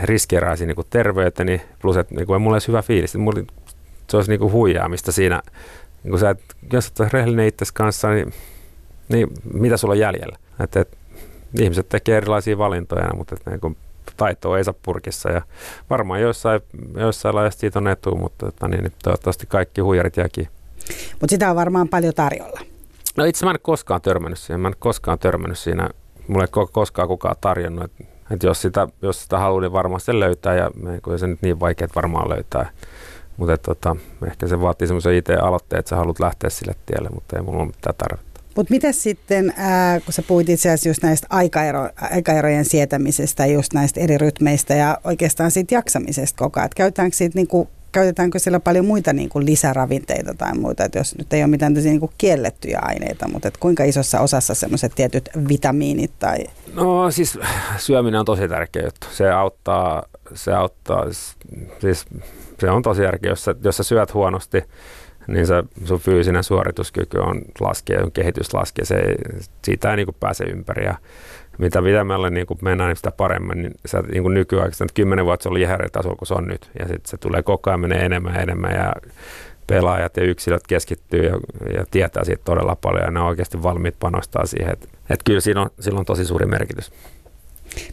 riskeeraisin niin terveyteni, plus että niin kuin, mulla olisi hyvä fiilis. Mulla, se olisi niin kuin huijaamista siinä, niin kuin sä, et, jos olet rehellinen itsesi kanssa, niin, niin mitä sulla on jäljellä? Että, että ihmiset tekee erilaisia valintoja, mutta että, niin kuin, taitoa ei saa purkissa ja varmaan joissain, joissain laajasti siitä on etu, mutta että, niin, niin, toivottavasti kaikki huijarit jääkin. Mutta sitä on varmaan paljon tarjolla. No itse mä en koskaan törmännyt siihen. Mä en koskaan törmännyt siinä. Mulle ei koskaan kukaan tarjonnut. Että et jos, sitä, jos sitä haluaa, niin varmaan se löytää ja kun se nyt niin vaikea varmaan löytää. Mutta tota, ehkä se vaatii semmoisen IT-aloitteen, että sä haluat lähteä sille tielle, mutta ei mulla ole mitään tarvetta. Mutta mitä sitten, ää, kun sä puhuit itse asiassa just näistä aikaero, aikaerojen sietämisestä, just näistä eri rytmeistä ja oikeastaan siitä jaksamisesta koko ajan. Käytetäänkö siitä niinku käytetäänkö siellä paljon muita niin kuin lisäravinteita tai muita, että jos nyt ei ole mitään niin kuin kiellettyjä aineita, mutta että kuinka isossa osassa semmoiset tietyt vitamiinit tai... No siis syöminen on tosi tärkeä juttu. Se auttaa, se auttaa, siis se on tosi tärkeä, jos sä, jos sä syöt huonosti, niin se, sun fyysinen suorituskyky on laskee, kehitys laskee, se, siitä ei niin kuin pääse ympäri. Ja mitä pidemmälle niin mennään, niin sitä paremmin. Niin sä niin kuin nykyään, kymmenen vuotta se oli ihan eri tasolla kuin se on nyt. Ja sitten se tulee koko ajan menee enemmän ja enemmän. Ja pelaajat ja yksilöt keskittyy ja, ja tietää siitä todella paljon ja ne on oikeasti valmiit panostaa siihen. Että et kyllä siinä on, sillä on tosi suuri merkitys.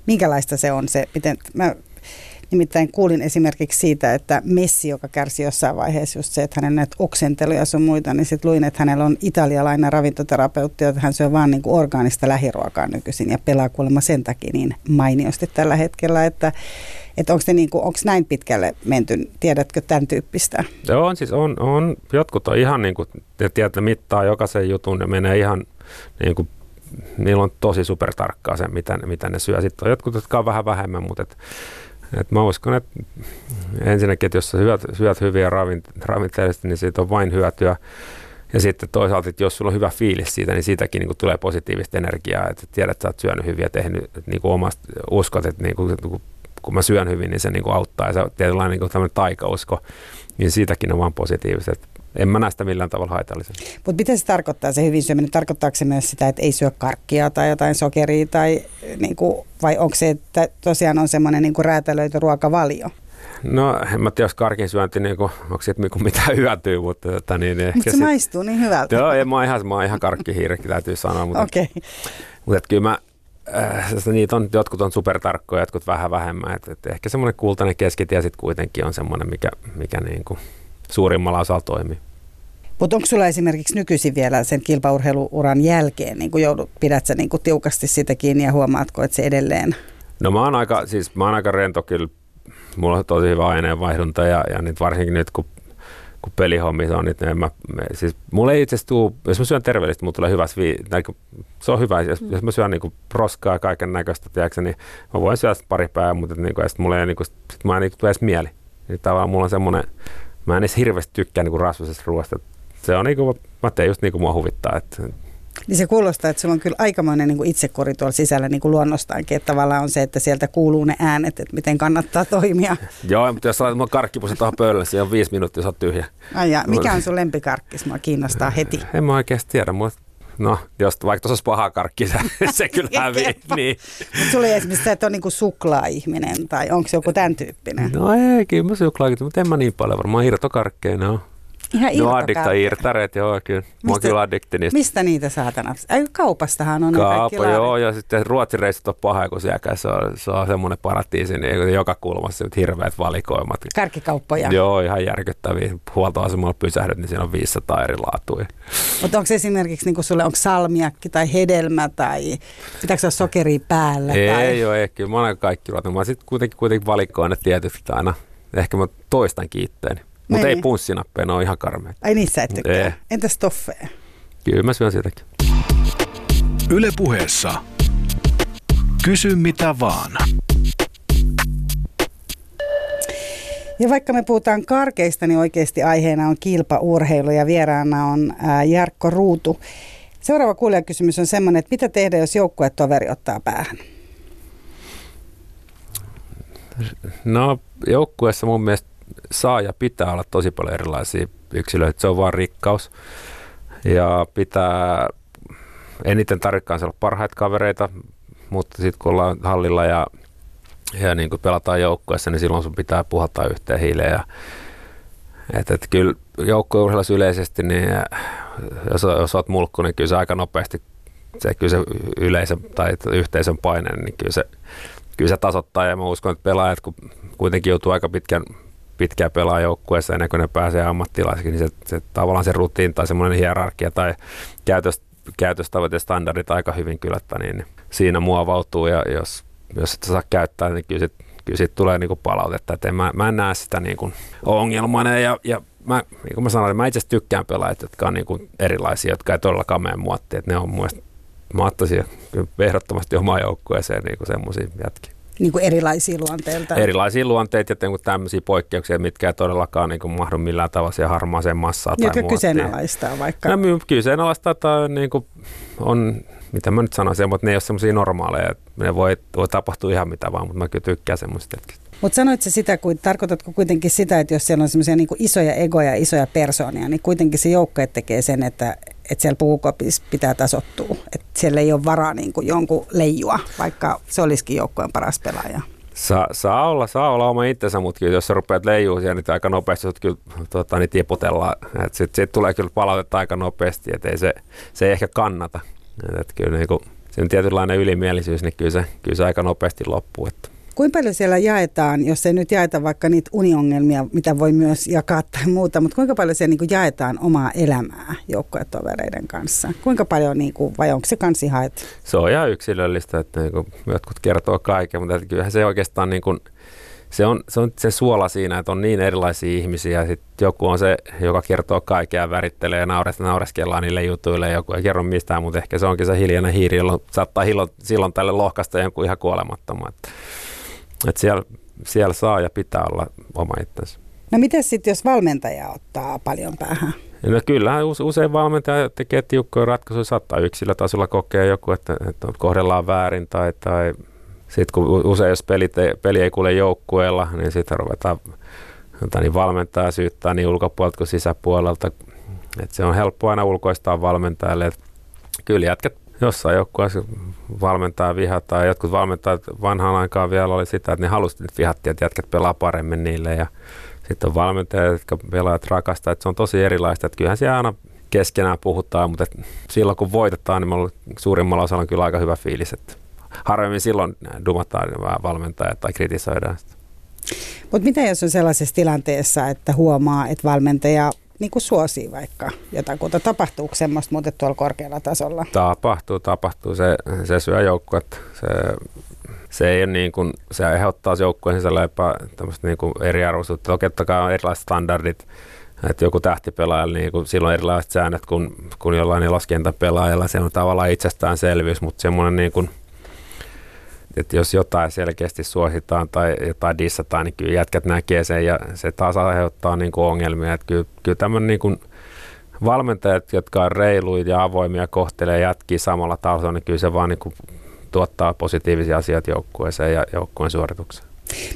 Minkälaista se on se, miten, mä Nimittäin kuulin esimerkiksi siitä, että Messi, joka kärsi jossain vaiheessa just se, että hänen näitä oksenteluja sun muita, niin sitten luin, että hänellä on italialainen ravintoterapeutti, että hän syö vaan niin kuin orgaanista lähiruokaa nykyisin ja pelaa kuulemma sen takia niin mainiosti tällä hetkellä, että että onko niin näin pitkälle menty, tiedätkö tämän tyyppistä? Joo, on siis on, on jotkut on ihan niin kuin, tietää mittaa jokaisen jutun ja menee ihan niin kuin niillä on tosi supertarkkaa se, mitä, mitä ne syö. Sitten on jotkut, jotka on vähän vähemmän, mutta et, et mä uskon, että ensinnäkin, että jos sä syöt, syöt hyviä ravinteellisesti, niin siitä on vain hyötyä. Ja sitten toisaalta, että jos sulla on hyvä fiilis siitä, niin siitäkin niin kuin tulee positiivista energiaa, että tiedät, että sä oot syönyt hyviä tehnyt, että niin kuin omasta uskot, että niin kuin, kun mä syön hyvin, niin se niin kuin auttaa. Ja se on tietynlainen niin taikausko, niin siitäkin on vaan positiivista. En mä näe sitä millään tavalla haitallisena. Mutta mitä se tarkoittaa, se hyvin syöminen? Tarkoittaako se myös sitä, että ei syö karkkia tai jotain sokeria? Tai, niin kuin, vai onko se, että tosiaan on semmoinen niin räätälöity ruokavalio? No en mä tiedä, jos karkin syönti, niin kuin, onko siitä niin mitään hyötyä, mutta että, niin, niin Mutta se sit, maistuu niin hyvältä. Joo, en, mä oon ihan, mä oon ihan karkkihiirekki, täytyy sanoa. Mutta, okay. mutta kyllä mä, äh, niitä on, jotkut on supertarkkoja, jotkut vähän vähemmän. Et, et ehkä semmoinen kultainen keskitie sitten kuitenkin on semmoinen, mikä, mikä niin kuin suurimmalla osalla toimii. Mutta onko sulla esimerkiksi nykyisin vielä sen kilpaurheiluuran jälkeen, niin kun joudut, pidät sä niin tiukasti sitä kiinni ja huomaatko, että se edelleen? No mä oon aika, siis mä oon aika rento kyllä, mulla on tosi hyvä aineenvaihdunta ja, ja nyt varsinkin nyt kun kun pelihommissa on, niin mä, siis mulla ei itse asiassa tuu, jos mä syön terveellisesti, mulla tulee hyvä svi, se on hyvä, jos, mm. jos mä syön niin roskaa ja kaiken näköistä, tiedätkö, niin mä voin syödä pari päivää, mutta niin kuin, mulla ei, niin kuin, sit mä en niin edes mieli. Niin tavallaan mulla on semmoinen, mä en edes hirveästi tykkää niin rasvasesta ruoasta, se on niinku, mä teen just niin kuin mua huvittaa. Että niin se kuulostaa, että sulla on kyllä aikamoinen niin kuin itsekori tuolla sisällä niin kuin luonnostaankin, että tavallaan on se, että sieltä kuuluu ne äänet, että miten kannattaa toimia. [LAUGHS] Joo, mutta jos laitat mun karkkipusen tuohon pöydälle, se on viisi minuuttia, sä oot tyhjä. Ai ja, mikä on sun lempikarkkis? Mua kiinnostaa heti. En mä oikeasti tiedä, mutta No, jos vaikka tuossa olisi paha karkki, se, [LAUGHS] se kyllä hävii. niin. Mutta sulla ei esimerkiksi se, että on niinku suklaa-ihminen tai onko se joku tämän tyyppinen? No ei, kyllä mä suklaakin, mutta en mä niin paljon varmaan irtokarkkeja, no. Ihan no addikta irtareet, joo kyllä. Mä kyllä addikti niistä. Mistä niitä saatana? Ai, kaupastahan on Kaupa, joo, ja sitten Ruotsin reissut on paha, kun se on, se on semmoinen paratiisi, niin joka kulmassa hirveät valikoimat. Karkikauppoja. Joo, ihan järkyttäviä. Huoltoasemalla pysähdyt, niin siinä on 500 eri laatuja. Mutta onko esimerkiksi niin sulle, onko salmiakki tai hedelmä tai pitääkö olla sokeri päällä? Ei, tai? ei ole, ei, kyllä mä olen kaikki ruoat. Mä sitten kuitenkin, kuitenkin valikoin ne tietysti aina. Ehkä mä toistan kiitteeni. Mutta ei niin. punssinappeja, ne on ihan karmeita. Ai niissä et tykkää. Ei. Entäs toffeja? Kyllä mä syön sitäkin. Yle puheessa. Kysy mitä vaan. Ja vaikka me puhutaan karkeista, niin oikeasti aiheena on kilpaurheilu ja vieraana on Jarkko Ruutu. Seuraava kuulijakysymys on semmoinen, että mitä tehdä, jos joukkuetoveri ottaa päähän? No joukkueessa mun mielestä saa ja pitää olla tosi paljon erilaisia yksilöitä. Se on vaan rikkaus. Ja pitää eniten tarvikkaan olla parhaita kavereita, mutta sitten kun ollaan hallilla ja, ja niin kun pelataan joukkueessa, niin silloin sun pitää puhaltaa yhteen hiileen. Ja, et, et kyllä joukkueurheilussa yleisesti, niin jos, jos olet mulkku, niin kyllä se aika nopeasti se, kyllä se yleisön tai yhteisön paine, niin kyllä se, kyllä se tasoittaa ja mä uskon, että pelaajat, kun kuitenkin joutuu aika pitkän pitkään pelaa joukkueessa ennen kuin ne pääsee ammattilaisiksi, niin se, se tavallaan se rutiini tai semmoinen hierarkia tai käytös, käytöstavat ja standardit aika hyvin kyllä, että niin siinä muovautuu ja jos, jos et saa käyttää, niin kyllä sit, kyllä sit tulee niinku palautetta, että en, mä, mä en näe sitä niinku ongelmana ja, ja mä, niin kuin mä sanoin, mä itse tykkään pelaajat, jotka on niinku erilaisia, jotka ei todellakaan mene muottiin, että ne on mun mielestä mä ottaisin ehdottomasti omaan joukkueeseen niin semmoisia jätkiä niin kuin erilaisia luonteilta. Erilaisia luonteita ja tämmöisiä poikkeuksia, mitkä ei todellakaan niin kuin mahdu millään tavalla siihen harmaaseen massaan. Joka kyseenalaistaa vaikka. No, kyseenalaistaa tai niin kuin on, mitä mä nyt sanoisin, mutta ne ei ole semmoisia normaaleja. Ne voi, voi tapahtua ihan mitä vaan, mutta mä kyllä tykkään semmoista hetkistä. Mutta sanoit se sitä, kuin, tarkoitatko kuitenkin sitä, että jos siellä on semmoisia niin isoja egoja, isoja persoonia, niin kuitenkin se joukko tekee sen, että että siellä puukopissa pitää tasottua. Että siellä ei ole varaa niin kuin jonkun leijua, vaikka se olisikin joukkojen paras pelaaja. Saa, saa, olla, saa olla oma itsensä, mutta kyllä jos sä rupeat leijuu siellä, niin aika nopeasti sut kyllä tota, niin tiputellaan. Sitten sit tulee kyllä palautetta aika nopeasti, että se, se ei ehkä kannata. Et, et kyllä niin kuin, se on tietynlainen ylimielisyys, niin kyllä se, kyllä se aika nopeasti loppuu. Että. Kuinka paljon siellä jaetaan, jos ei nyt jaeta vaikka niitä uniongelmia, mitä voi myös jakaa tai muuta, mutta kuinka paljon siellä niin kuin jaetaan omaa elämää joukkuetovereiden kanssa? Kuinka paljon, niin kuin, vai onko se kansi haet? Se on ihan yksilöllistä, että niin kuin jotkut kertoo kaiken, mutta kyllähän se oikeastaan niin kuin, se on, se on se suola siinä, että on niin erilaisia ihmisiä. Sitten joku on se, joka kertoo kaikkea, värittelee ja naures, naureskellaan niille jutuille. Joku ei kerro mistään, mutta ehkä se onkin se hiljainen hiiri, jolloin saattaa silloin tälle lohkasta jonkun ihan kuolemattoman. Että siellä, siellä saa ja pitää olla oma itsensä. No miten sitten, jos valmentaja ottaa paljon päähän? No kyllähän usein valmentaja tekee tiukkoja ratkaisuja, saattaa yksilötasolla kokea joku, että, että kohdellaan väärin tai, tai sitten kun usein jos pelit ei, peli ei kuule joukkueella, niin sitten ruvetaan niin valmentaa syyttää niin ulkopuolelta kuin sisäpuolelta. Et se on helppo aina ulkoistaa valmentajalle. Et kyllä jätkät jossain joukkueessa valmentaa vihataan. Jotkut valmentajat vanhaan aikaan vielä oli sitä, että ne halusivat, että vihattiin, että jätkät pelaa paremmin niille. Ja sitten on valmentajat, jotka pelaajat rakastaa. Että se on tosi erilaista. Että kyllähän siellä aina keskenään puhutaan, mutta silloin kun voitetaan, niin on suurimmalla osalla on kyllä aika hyvä fiilis. Että harvemmin silloin dumataan vähän valmentajat tai kritisoidaan sitä. Mutta mitä jos on sellaisessa tilanteessa, että huomaa, että valmentaja niin kuin suosii vaikka jotakuta? Tapahtuuko semmoista muuten tuolla korkealla tasolla? Tapahtuu, tapahtuu. Se, se syö joukkuet. Se, se ei ole niin kuin, se aiheuttaa joukkueen sisällä epä, niin kuin eriarvoisuutta. Toki on erilaiset standardit, että joku tähtipelaaja, niin kuin, silloin erilaiset säännöt kuin, kuin jollain laskentapelaajalla. Se on tavallaan itsestäänselvyys, mutta semmoinen niin kuin, että jos jotain selkeästi suositaan tai jotain dissataan, niin kyllä jätkät näkee sen ja se taas aiheuttaa niin kuin ongelmia. Että kyllä, kyllä tämmöinen niin kuin valmentajat, jotka on reiluja ja avoimia, kohtelee jätkiä samalla tasolla, niin kyllä se vaan niin kuin tuottaa positiivisia asioita joukkueeseen ja joukkueen suoritukseen.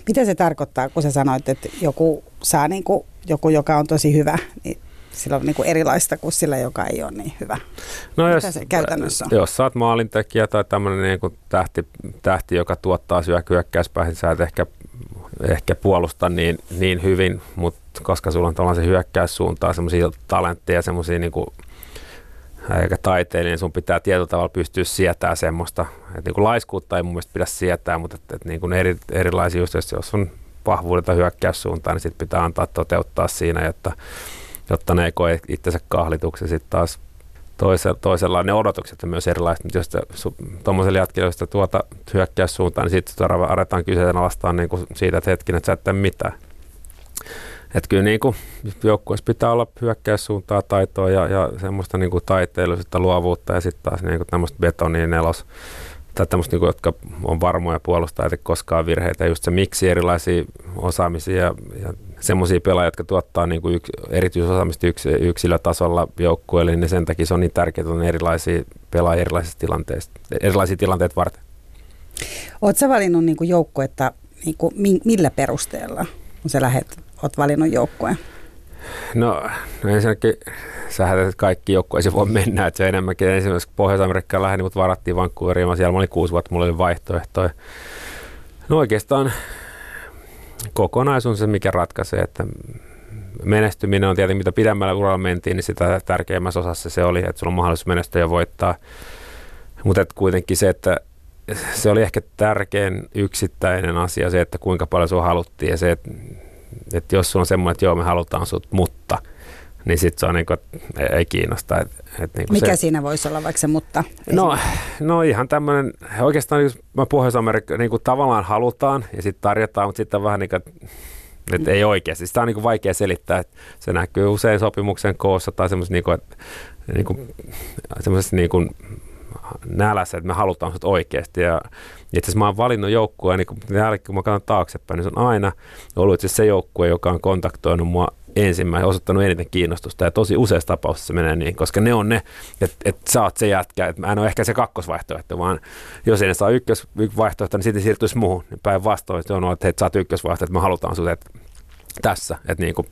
Mitä se tarkoittaa, kun sä sanoit, että joku saa niin kuin, joku, joka on tosi hyvä, niin sillä on niin kuin erilaista kuin sillä, joka ei ole niin hyvä. No jos, se käytännössä on? Jos sä oot maalintekijä tai tämmöinen niin kuin tähti, tähti, joka tuottaa syökyökkäyspäin, niin sä et ehkä, ehkä puolusta niin, niin hyvin, mutta koska sulla on tällaisen hyökkäyssuuntaan semmoisia talentteja, semmoisia niin kuin, eikä taiteilija, niin sun pitää tietyllä tavalla pystyä sietämään semmoista. Että niin kuin laiskuutta ei mun mielestä pidä sietää, mutta että, että niin kuin eri, erilaisia just, jos on vahvuudelta hyökkäyssuuntaan, niin sit pitää antaa toteuttaa siinä, jotta jotta ne ei koe itsensä kahlituksi. Sitten taas toisella, toisella ne odotukset on myös erilaiset, mutta jos tuommoiselle jatkille, jos tuota hyökkäyssuuntaan, niin sitten aletaan kyseenalaistaa niin siitä, että hetkinen, että sä et tee mitään. Että kyllä niin kuin, joukkueessa pitää olla hyökkäyssuuntaa, taitoa ja, ja semmoista niin kuin taiteellisuutta, luovuutta ja sitten taas niin kuin tämmöistä betoniin nelos tai tämmöistä, niin jotka on varmoja puolustaa, että koskaan virheitä. Just se miksi erilaisia osaamisia ja, ja semmoisia pelaajia, jotka tuottaa niin kuin yks, erityisosaamista yks, yksilötasolla joukkueelle, niin sen takia se on niin tärkeää, että on erilaisia pelaajia erilaisista tilanteista, erilaisia tilanteita varten. Oletko valinnut niin joukkuetta niin kuin, millä perusteella, kun sä lähet, oot valinnut joukkueen? No, no ensinnäkin sähän että kaikki joukkueisiin voi mennä, että se enemmänkin ensimmäisenä Pohjois-Amerikkaan lähdin, mutta varattiin Vancouveriin, siellä mä olin kuusi vuotta, mulla oli vaihtoehtoja. No oikeastaan kokonaisuus on se, mikä ratkaisee, että menestyminen on tietenkin, mitä pidemmällä uralla mentiin, niin sitä tärkeimmässä osassa se oli, että sulla on mahdollisuus menestyä ja voittaa. Mutta kuitenkin se, että se oli ehkä tärkein yksittäinen asia se, että kuinka paljon sinua haluttiin ja se, että, että jos sulla on semmoinen, että joo me halutaan sut, mutta – niin sitten se on niin kuin, ei kiinnosta. Et, et niin Mikä se, siinä voisi olla vaikka se mutta? No, no ihan tämmöinen, oikeastaan jos mä Pohjois-Amerikka niin kuin tavallaan halutaan ja sitten tarjotaan, mutta sitten vähän niin kuin, että ei oikeasti. Sitä on niin kuin vaikea selittää, että se näkyy usein sopimuksen koossa tai semmoisessa niin kuin, niin kuin, niin kuin nälässä, että me halutaan sut oikeasti. Ja itse asiassa mä oon valinnut joukkueen, niin kun, kun mä katson taaksepäin, niin se on aina ollut se joukkue, joka on kontaktoinut mua ensimmäinen, osoittanut eniten kiinnostusta ja tosi useassa tapauksessa se menee niin, koska ne on ne, että et sä oot se jätkä, että mä en ole ehkä se kakkosvaihtoehto, vaan jos ei ne saa ykkösvaihtoehto, niin sitten siirtyisi muuhun, niin päinvastoin se on, että hei, sä oot ykkösvaihtoehto, että me halutaan sut että tässä, että niin kuin,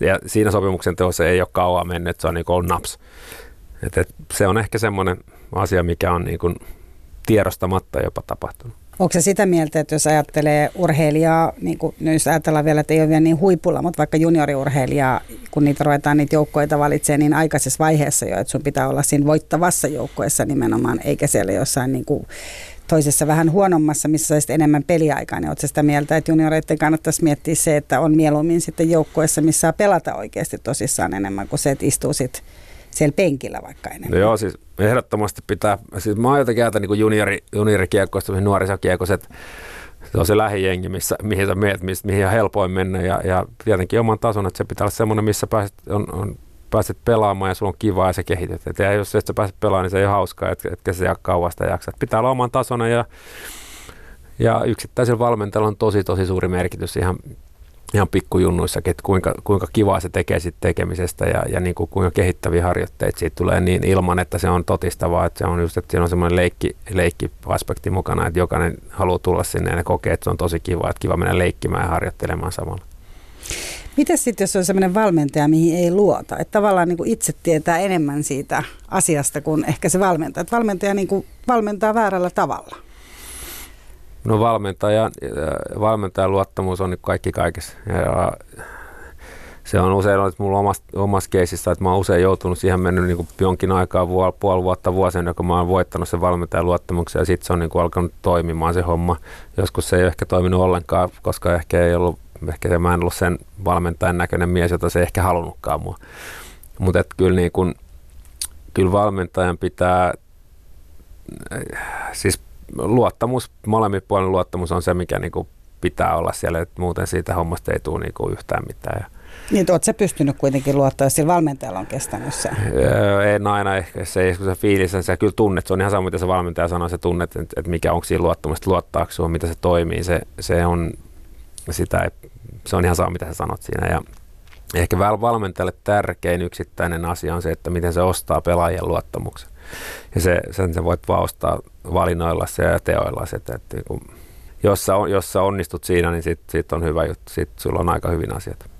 ja siinä sopimuksen teossa ei ole kauan mennyt, se on niin kuin ollut naps. Et, et, se on ehkä semmoinen asia, mikä on niin kuin tiedostamatta jopa tapahtunut. Onko se sitä mieltä, että jos ajattelee urheilijaa, niin kuin, no jos ajatellaan vielä, että ei ole vielä niin huipulla, mutta vaikka junioriurheilijaa, kun niitä ruvetaan niitä joukkoita valitsemaan niin aikaisessa vaiheessa jo, että sun pitää olla siinä voittavassa joukkoessa nimenomaan, eikä siellä jossain niin kuin toisessa vähän huonommassa, missä saisit enemmän peliaikaa, niin oletko sitä mieltä, että junioreiden kannattaisi miettiä se, että on mieluummin sitten joukkueessa, missä saa pelata oikeasti tosissaan enemmän kuin se, että istuu sitten siellä penkillä vaikka enemmän. No joo, siis ehdottomasti pitää, siis mä oon jotenkin ajatellut niin juniori, juniorikiekkoista, nuorisokiekkoiset, se on se lähijengi, missä, mihin sä meet, mihin on helpoin mennä ja, ja tietenkin oman tason, että se pitää olla semmoinen, missä pääset, on, on, pääset pelaamaan ja sulla on kivaa ja se kehityt. Et ja jos et sä pääset pelaamaan, niin se ei ole hauskaa, että etkä se kauasta jaksa. Et pitää olla oman tasoinen ja, ja yksittäisellä valmentajalla on tosi tosi suuri merkitys ihan ihan pikkujunnuissakin, että kuinka, kuinka kivaa se tekee siitä tekemisestä ja, ja niin kuin, kuinka kehittäviä harjoitteita siitä tulee niin ilman, että se on totistavaa, että se on just, että siinä on semmoinen leikki, leikkiaspekti mukana, että jokainen haluaa tulla sinne ja ne kokee, että se on tosi kiva, että kiva mennä leikkimään ja harjoittelemaan samalla. Miten sitten, jos on sellainen valmentaja, mihin ei luota? Että tavallaan niin kuin itse tietää enemmän siitä asiasta kuin ehkä se valmentaja. Että valmentaja niin kuin valmentaa väärällä tavalla. No valmentaja, valmentajan luottamus on kaikki kaikessa. Ja se on usein ollut mulla omassa, omassa keisissä, että mä oon usein joutunut siihen mennyt niin jonkin aikaa, puoli vuotta, vuosien, kun mä oon voittanut sen valmentajan luottamuksen ja sitten se on niin kuin alkanut toimimaan se homma. Joskus se ei ehkä toiminut ollenkaan, koska ehkä ei ollut, ehkä se, mä en ollut sen valmentajan näköinen mies, jota se ei ehkä halunnutkaan mua. Mutta kyllä, niin kyllä valmentajan pitää, siis luottamus, molemmin puolin luottamus on se, mikä niin kuin pitää olla siellä, että muuten siitä hommasta ei tule niin kuin yhtään mitään. Ja niin, oletko pystynyt kuitenkin luottaa, jos sillä valmentajalla on kestänyt se? Öö, en aina ehkä, se ei se fiilis, se kyllä tunnet, se on ihan sama, mitä se valmentaja sanoo, se tunnet, että, että mikä onko siinä luottamista, luottaako sinua, mitä se toimii, se, se on sitä, se on ihan sama, mitä sä sanot siinä. Ja ehkä valmentajalle tärkein yksittäinen asia on se, että miten se ostaa pelaajien luottamuksen. Ja se, sen sä voit vaan ostaa valinnoilla se ja teoilla se, että, että kun, jos, sä, jos sä onnistut siinä, niin sitten sit on hyvä juttu, sitten sulla on aika hyvin asiat.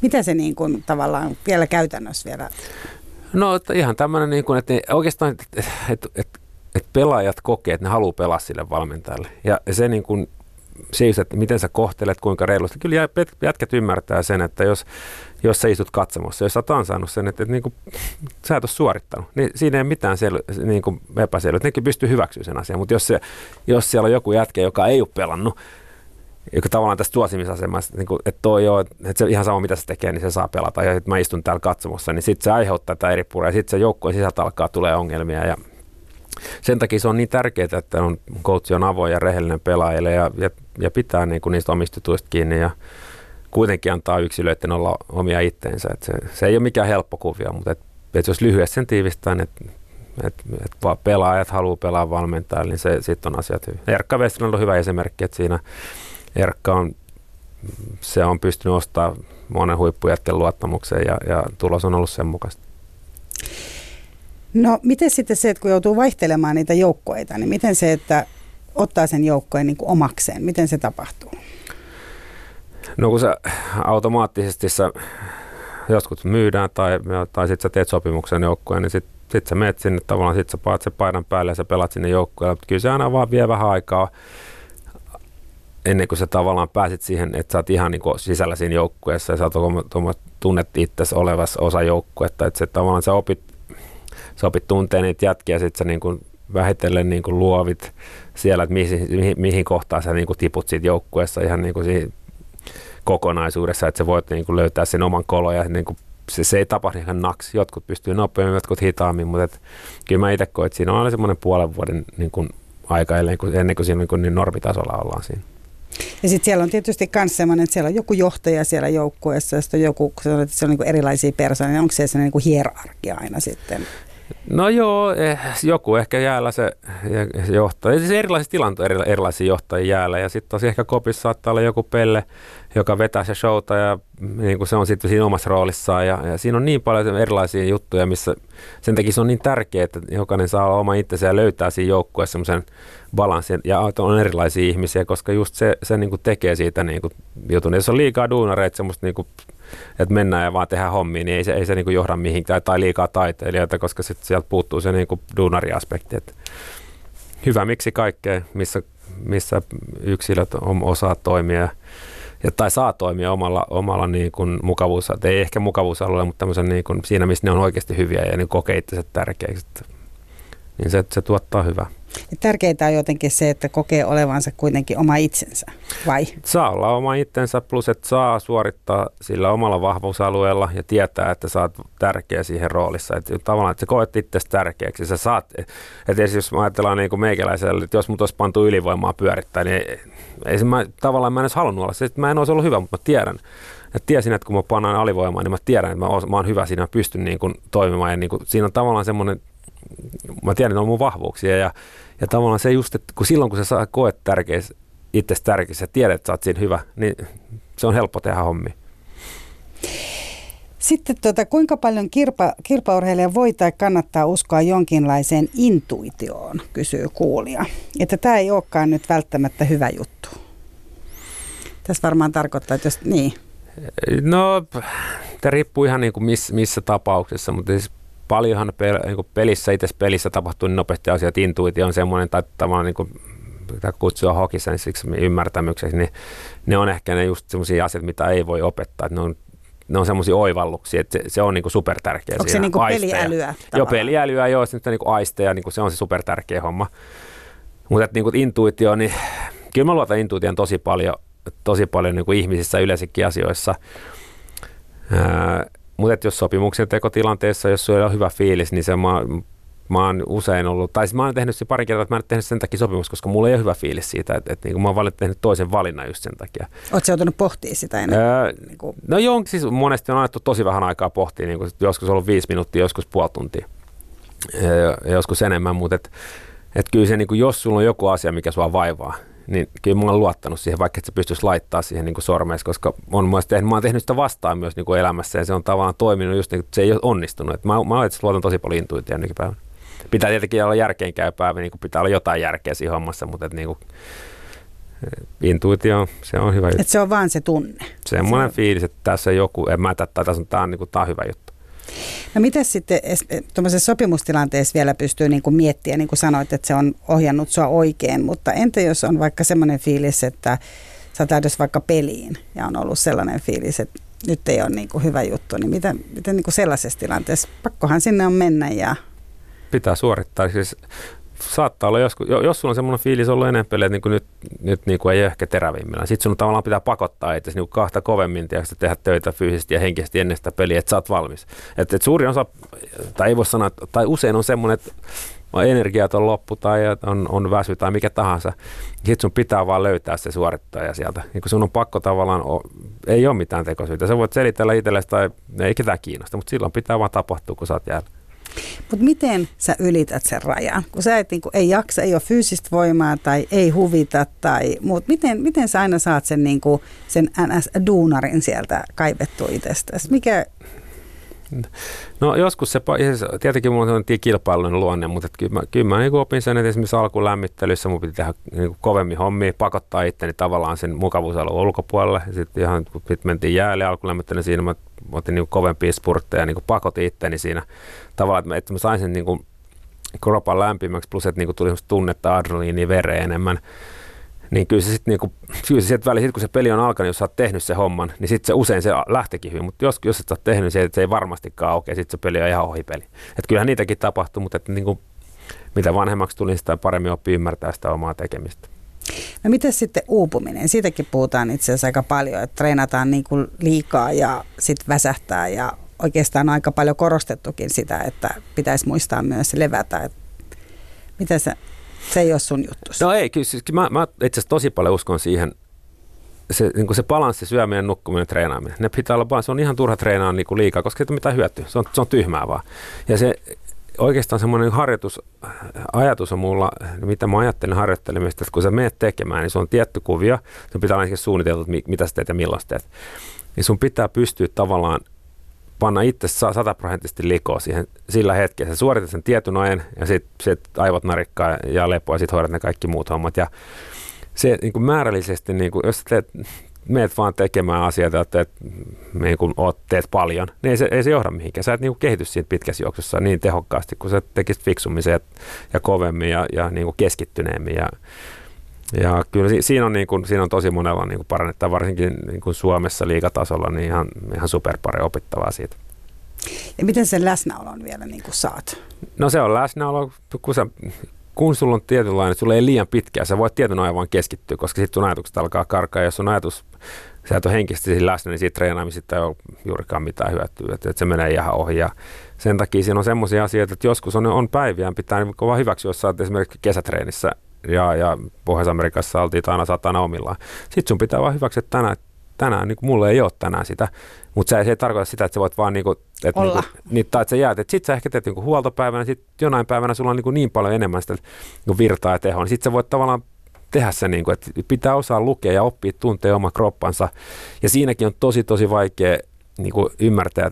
Mitä se niin kuin tavallaan vielä käytännössä vielä? No että ihan tämmöinen, niin kuin, että oikeastaan, että, että, että, että, että pelaajat kokee, että ne haluaa pelaa sille valmentajalle. Ja se niin kuin, just, että miten sä kohtelet, kuinka reilusti. Kyllä jätkät ymmärtää sen, että jos, jos sä istut katsomossa, jos sä oot ansainnut sen, että, että niin kuin, sä et ole suorittanut, niin siinä ei mitään sel- niin kuin epäselvyyttä. Nekin pystyy hyväksyä sen asian, mutta jos, se, jos siellä on joku jätkä, joka ei ole pelannut, joka tavallaan tässä tuosimisasemassa, niin kuin, että toi joo, että se ihan sama mitä se tekee, niin se saa pelata. Ja sitten mä istun täällä katsomossa, niin sitten se aiheuttaa tätä eri puraa. Ja sitten se joukkueen sisältä alkaa tulee ongelmia. Ja sen takia se on niin tärkeää, että on, coach on avoin ja rehellinen pelaajille ja, ja, ja pitää niin kuin niistä omistetuista kiinni ja kuitenkin antaa yksilöiden olla omia itteensä. Et se, se, ei ole mikään helppo kuvia, mutta et, et jos lyhyesti sen tiivistään, että et, et pelaajat haluaa pelaa valmentajille, niin se, sitten on asiat hyvin. Erkka Westerlund on hyvä esimerkki, että siinä Erkka on, se on pystynyt ostamaan monen huippujätken luottamuksen ja, ja tulos on ollut sen mukaista. No miten sitten se, että kun joutuu vaihtelemaan niitä joukkoita, niin miten se, että ottaa sen joukkojen niin omakseen, miten se tapahtuu? No kun sä automaattisesti sä joskus myydään tai, tai sitten sä teet sopimuksen joukkojen, niin sitten sit sä menet sinne tavallaan, sitten sä paat sen paidan päälle ja sä pelat sinne joukkoon. Mutta kyllä se aina vaan vie vähän aikaa ennen kuin sä tavallaan pääsit siihen, että sä oot ihan niin sisällä siinä joukkueessa ja sä oot tunnet itsesi olevassa osa joukkuetta. Että se tavallaan sä opit sä opit tuntee niitä jätkiä, sitten sä niin kuin vähitellen niin kuin luovit siellä, että mihin, mihin, mihin kohtaan sä niin kuin tiput siitä joukkueessa ihan niin kuin kokonaisuudessa, että sä voit niin kuin löytää sen oman kolon ja niin kuin se, se ei tapahdu ihan naks. Jotkut pystyy nopeammin, jotkut hitaammin, mutta et, kyllä mä itse koen, että siinä on aina semmoinen puolen vuoden niin kuin aika ennen kuin, ennen kuin siinä niin, kuin niin normitasolla ollaan siinä. Ja sitten siellä on tietysti myös sellainen, että siellä on joku johtaja siellä joukkueessa, ja sitten on joku, kun sanoit, että se on niin erilaisia persoonia, onko se sellainen niin hierarkia aina sitten? No joo, eh, joku ehkä jäällä se johtaa. Siis erilaisissa tilanteissa erilaisia johtajia jäällä. Ja sitten tosi ehkä kopissa saattaa olla joku pelle, joka vetää se showta ja niin kuin se on sitten siinä omassa roolissaan. Ja, ja siinä on niin paljon erilaisia juttuja, missä sen takia se on niin tärkeää, että jokainen saa olla oma itsensä ja löytää siinä joukkueessa semmoisen balanssin. Ja on erilaisia ihmisiä, koska just se, se niin kuin tekee siitä niin kuin jutun. Jos on liikaa duunareita, semmoista niin kuin että mennään ja vaan tehdään hommia, niin ei se, ei se niin kuin johda mihinkään tai liikaa taiteilijoita, koska sit sieltä puuttuu se niin kuin duunariaspekti. Että hyvä miksi kaikkea, missä missä yksilöt osaa toimia ja, tai saa toimia omalla, omalla niin kuin mukavuus, ei ehkä mukavuusalueella, mutta niin kuin siinä, missä ne on oikeasti hyviä ja niin kokee itse tärkeäksi. Niin se, se tuottaa hyvää. Tärkeintä on jotenkin se, että kokee olevansa kuitenkin oma itsensä, vai? Saa olla oma itsensä, plus että saa suorittaa sillä omalla vahvuusalueella ja tietää, että sä oot tärkeä siihen roolissa. Että tavallaan, että sä koet itsestä tärkeäksi. Sä saat, että jos ajatellaan niin kuin meikäläisellä, että jos mut olisi pantu ylivoimaa pyörittää, niin ei, ei se, mä, tavallaan mä en edes halunnut olla. Se, että mä en olisi ollut hyvä, mutta mä tiedän, ja tiesin, että kun mä panan alivoimaa, niin mä tiedän, että mä, oon, mä oon hyvä siinä, mä pystyn niin kuin toimimaan. Ja niin kuin, siinä on tavallaan semmoinen, mä tiedän, että on mun vahvuuksia ja ja tavallaan se just, että kun silloin kun sä saa koet tärkeä, itse tärkeä, sä tiedät, että sä oot siinä hyvä, niin se on helppo tehdä hommi. Sitten tuota, kuinka paljon kirpa, kirpaurheilija voi tai kannattaa uskoa jonkinlaiseen intuitioon, kysyy kuulija. Että tämä ei olekaan nyt välttämättä hyvä juttu. Tässä varmaan tarkoittaa, että jos niin. No, tämä riippuu ihan niin kuin missä, missä tapauksessa, mutta siis paljonhan pel, niin pelissä, itse pelissä tapahtuu niin nopeasti asiat, intuitio on semmoinen, tai tavallaan niin kuin, mitä kutsua hokisenssiksi ymmärtämykseksi, niin ne on ehkä ne just semmoisia asioita, mitä ei voi opettaa. Ne on, ne on semmoisia oivalluksia, että se, se on niin super tärkeä. Onko se niin peliälyä? Tavallaan? Joo, peliälyä, joo, se niin aisteja, niin se on se super tärkeä homma. Mutta niin intuitio, niin kyllä mä luotan intuition tosi paljon, tosi paljon niin ihmisissä yleensäkin asioissa. Ää, mutta jos sopimuksen tekotilanteessa, jos sulla on hyvä fiilis, niin se mä, mä oon usein ollut, tai siis mä oon tehnyt se pari kertaa, että mä en tehnyt sen takia sopimus, koska mulla ei ole hyvä fiilis siitä, että, että niin mä oon tehnyt toisen valinnan just sen takia. Oletko joutunut pohtimaan sitä ennen? Öö, niin kuin... No joo, siis monesti on annettu tosi vähän aikaa pohtia, niin kuin joskus ollut viisi minuuttia, joskus puoli tuntia, ja joskus enemmän, mutta et, et kyllä se, niin kuin, jos sulla on joku asia, mikä sua vaivaa, niin kyllä mä oon luottanut siihen, vaikka et sä pystyisi laittaa siihen niin sormeissa, koska on myös tehnyt, mä oon tehnyt sitä vastaan myös niin kuin elämässä ja se on tavallaan toiminut just niin kuin, se ei ole onnistunut. Et mä, mä luotan tosi paljon intuitioon nykypäivänä. Pitää tietenkin olla järkeenkäypää, niin kuin pitää olla jotain järkeä siinä hommassa, mutta et, niin kuin, eh, intuitio, se on hyvä juttu. Et se on vaan se tunne. Semmoinen se fiilis, että tässä on joku, en mä, tai tässä on, tämä on, niin kuin, tämä on hyvä juttu. No miten sitten tuommoisessa sopimustilanteessa vielä pystyy niin kuin miettimään, niin kuin sanoit, että se on ohjannut sua oikein, mutta entä jos on vaikka semmoinen fiilis, että sä täydessä vaikka peliin ja on ollut sellainen fiilis, että nyt ei ole niin kuin hyvä juttu, niin miten, miten niin kuin sellaisessa tilanteessa, pakkohan sinne on mennä ja... Pitää suorittaa. Siis saattaa olla joskus, jos sulla on semmoinen fiilis ollut enemmän että niin nyt, nyt niin kuin ei ehkä terävimmillään. Sitten sun tavallaan pitää pakottaa itse niin kahta kovemmin tiedätkö, tehdä töitä fyysisesti ja henkisesti ennen sitä peliä, että sä oot valmis. Et, et suurin osa, tai ei voi sanoa, tai usein on semmoinen, että energiat on loppu tai on, on väsy tai mikä tahansa. Sitten sun pitää vaan löytää se suorittaja sieltä. Niin kun sun on pakko tavallaan, ei ole mitään tekosyitä. Sä voit selitellä itsellesi tai ei ketään kiinnosta, mutta silloin pitää vaan tapahtua, kun sä oot jäällä. Mutta miten sä ylität sen rajan? Kun sä et, niin kun, ei jaksa, ei ole fyysistä voimaa tai ei huvita tai muut. Miten, miten sä aina saat sen, niin kuin, sen NS-duunarin sieltä kaivettua itsestäsi? Mikä, No joskus se, tietenkin mulla on kilpailun luonne, mutta kyllä mä, kyllä mä niin opin sen, että esimerkiksi alkulämmittelyssä mun piti tehdä niin kovemmin hommia, pakottaa itteni tavallaan sen mukavuusalueen ulkopuolelle. Sitten ihan kun sit mentiin jäälle alkulämmittelyyn, siinä mä otin niin kovempia spurtteja, niin pakotin itteni siinä tavallaan, että mä, että mä sain sen niin kuin kropan lämpimäksi, plus että niin kuin tuli tunnetta adrenaliinia vereen enemmän niin kyllä se sitten niinku, kyllä se väliin, sit kun se peli on alkanut, jos sä oot tehnyt se homman, niin sitten se usein se lähtekin hyvin, mutta jos, jos et sä oot tehnyt se, se ei varmastikaan aukea, sitten se peli on ihan ohi peli. Et kyllähän niitäkin tapahtuu, mutta et niinku, mitä vanhemmaksi tuli, sitä paremmin oppii ymmärtää sitä omaa tekemistä. No miten sitten uupuminen? Siitäkin puhutaan itse asiassa aika paljon, että treenataan niin kuin liikaa ja sitten väsähtää ja oikeastaan aika paljon korostettukin sitä, että pitäisi muistaa myös levätä. Miten se se ei ole sun juttu. No ei, kyllä siis, mä, mä itse asiassa tosi paljon uskon siihen, se, niin se balanssi, syöminen, nukkuminen, treenaaminen. Ne pitää olla, se on ihan turha treenaa niin kuin liikaa, koska ei ole mitään hyötyä. Se on, se on tyhmää vaan. Ja se oikeastaan semmoinen harjoitus, ajatus on mulla, mitä mä ajattelen harjoittelemista, että kun sä menet tekemään, niin se on tietty kuvio, sun pitää olla suunniteltu, mitä sä teet ja milloin sä teet. Niin sun pitää pystyä tavallaan panna itse sataprosenttisesti likoa siihen sillä hetkellä. Sä suoritat sen tietyn ajan ja sitten sit aivot narikkaa ja lepoa ja sitten hoidat ne kaikki muut hommat. Ja se niin kuin määrällisesti, niin kuin, jos teet, meet vaan tekemään asioita, että teet, niin kuin oot, teet paljon, niin ei se, ei se johda mihinkään. Sä et niin kuin kehity siitä pitkässä juoksussa niin tehokkaasti, kun sä tekisit fiksummin ja, ja kovemmin ja, ja niin kuin keskittyneemmin. Ja, Ja kyllä siinä on, niin kuin, siinä on tosi monella niin kuin parannettava, varsinkin niin kuin Suomessa liikatasolla, niin ihan, ihan superpari opittavaa siitä. Ja miten sen läsnäolon vielä niin kuin saat? No se on läsnäolo, kun, sä, kun sulla on tietynlainen, sulla ei liian pitkää, sä voit tietyn ajan vaan keskittyä, koska sitten sun ajatukset alkaa karkaa. Ja jos sun ajatus, sä et ole henkisesti läsnä, niin siitä treenaamisesta ei ole juurikaan mitään hyötyä, että, että se menee ihan ohi. Ja sen takia siinä on semmoisia asioita, että joskus on, on päiviä, pitää niin vaan hyväksyä, jos sä oot esimerkiksi kesätreenissä ja, ja Pohjois-Amerikassa oltiin aina satana omillaan. Sitten sun pitää vaan hyväksyä, että tänään, tänään niin mulla ei ole tänään sitä. Mutta se, se ei tarkoita sitä, että sä voit vaan niinku, että Olla. niinku, niin, tai että sä jäät. Sitten sä ehkä teet niinku huoltopäivänä, sitten jonain päivänä sulla on niinku niin paljon enemmän sitä niinku virtaa ja tehoa. Niin sitten sä voit tavallaan tehdä se, niinku, että pitää osaa lukea ja oppia tuntea oma kroppansa. Ja siinäkin on tosi tosi vaikea niinku, ymmärtää,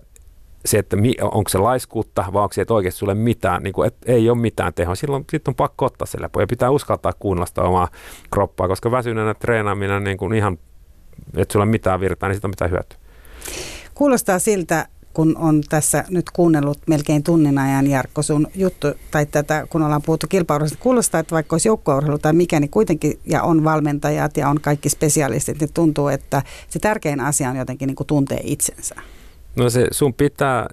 se, että onko se laiskuutta vai onko se, että oikeasti sulle mitään, niin kuin, että ei ole mitään tehoa. Silloin sit on pakko ottaa se lepo ja pitää uskaltaa kuunnella sitä omaa kroppaa, koska väsyneenä treenaaminen niin kuin ihan, että sulla mitään virtaa, niin siitä on mitään hyötyä. Kuulostaa siltä, kun on tässä nyt kuunnellut melkein tunnin ajan Jarkko sun juttu, tai tätä, kun ollaan puhuttu kilpaurheilusta, kuulostaa, että vaikka olisi joukkueurheilu tai mikä, niin kuitenkin, ja on valmentajat ja on kaikki spesialistit, niin tuntuu, että se tärkein asia on jotenkin niin kuin tuntee itsensä. No se sun pitää,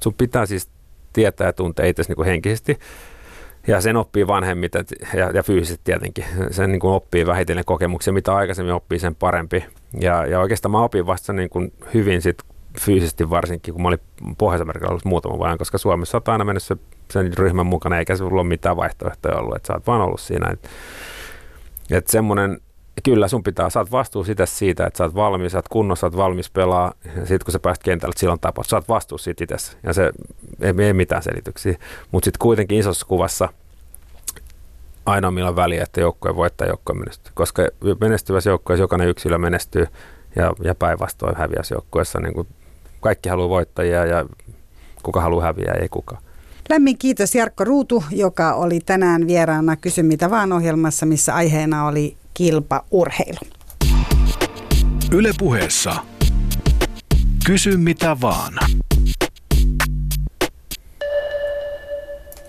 sun pitää siis tietää ja tuntea itse niin henkisesti. Ja sen oppii vanhemmit ja, ja fyysisesti tietenkin. Sen niin kuin oppii vähitellen kokemuksia. Mitä aikaisemmin oppii, sen parempi. Ja, ja oikeastaan mä opin vasta niin kuin hyvin sit fyysisesti varsinkin, kun mä olin pohjois ollut muutaman vuoden, koska Suomessa olet aina mennyt sen ryhmän mukana, eikä se ole mitään vaihtoehtoja ollut, että sä oot vaan ollut siinä. Että et semmoinen kyllä sun pitää, saat vastuu sitä siitä, että sä oot valmis, sä oot kunnossa, sä oot valmis pelaa, sitten kun sä pääst kentälle, silloin tapaus, sä oot vastuu siitä itse, ja se ei, ei mitään selityksiä, mutta sitten kuitenkin isossa kuvassa aina milloin väliä, että joukkue voittaa joukkue menestyy, koska menestyvässä joukkueessa jokainen yksilö menestyy, ja, ja päinvastoin häviässä joukkueessa, niin kuin kaikki haluaa voittajia, ja kuka haluaa häviää, ei kukaan. Lämmin kiitos Jarkko Ruutu, joka oli tänään vieraana Kysy mitä vaan ohjelmassa, missä aiheena oli kilpaurheilu. Ylepuheessa Kysy mitä vaan.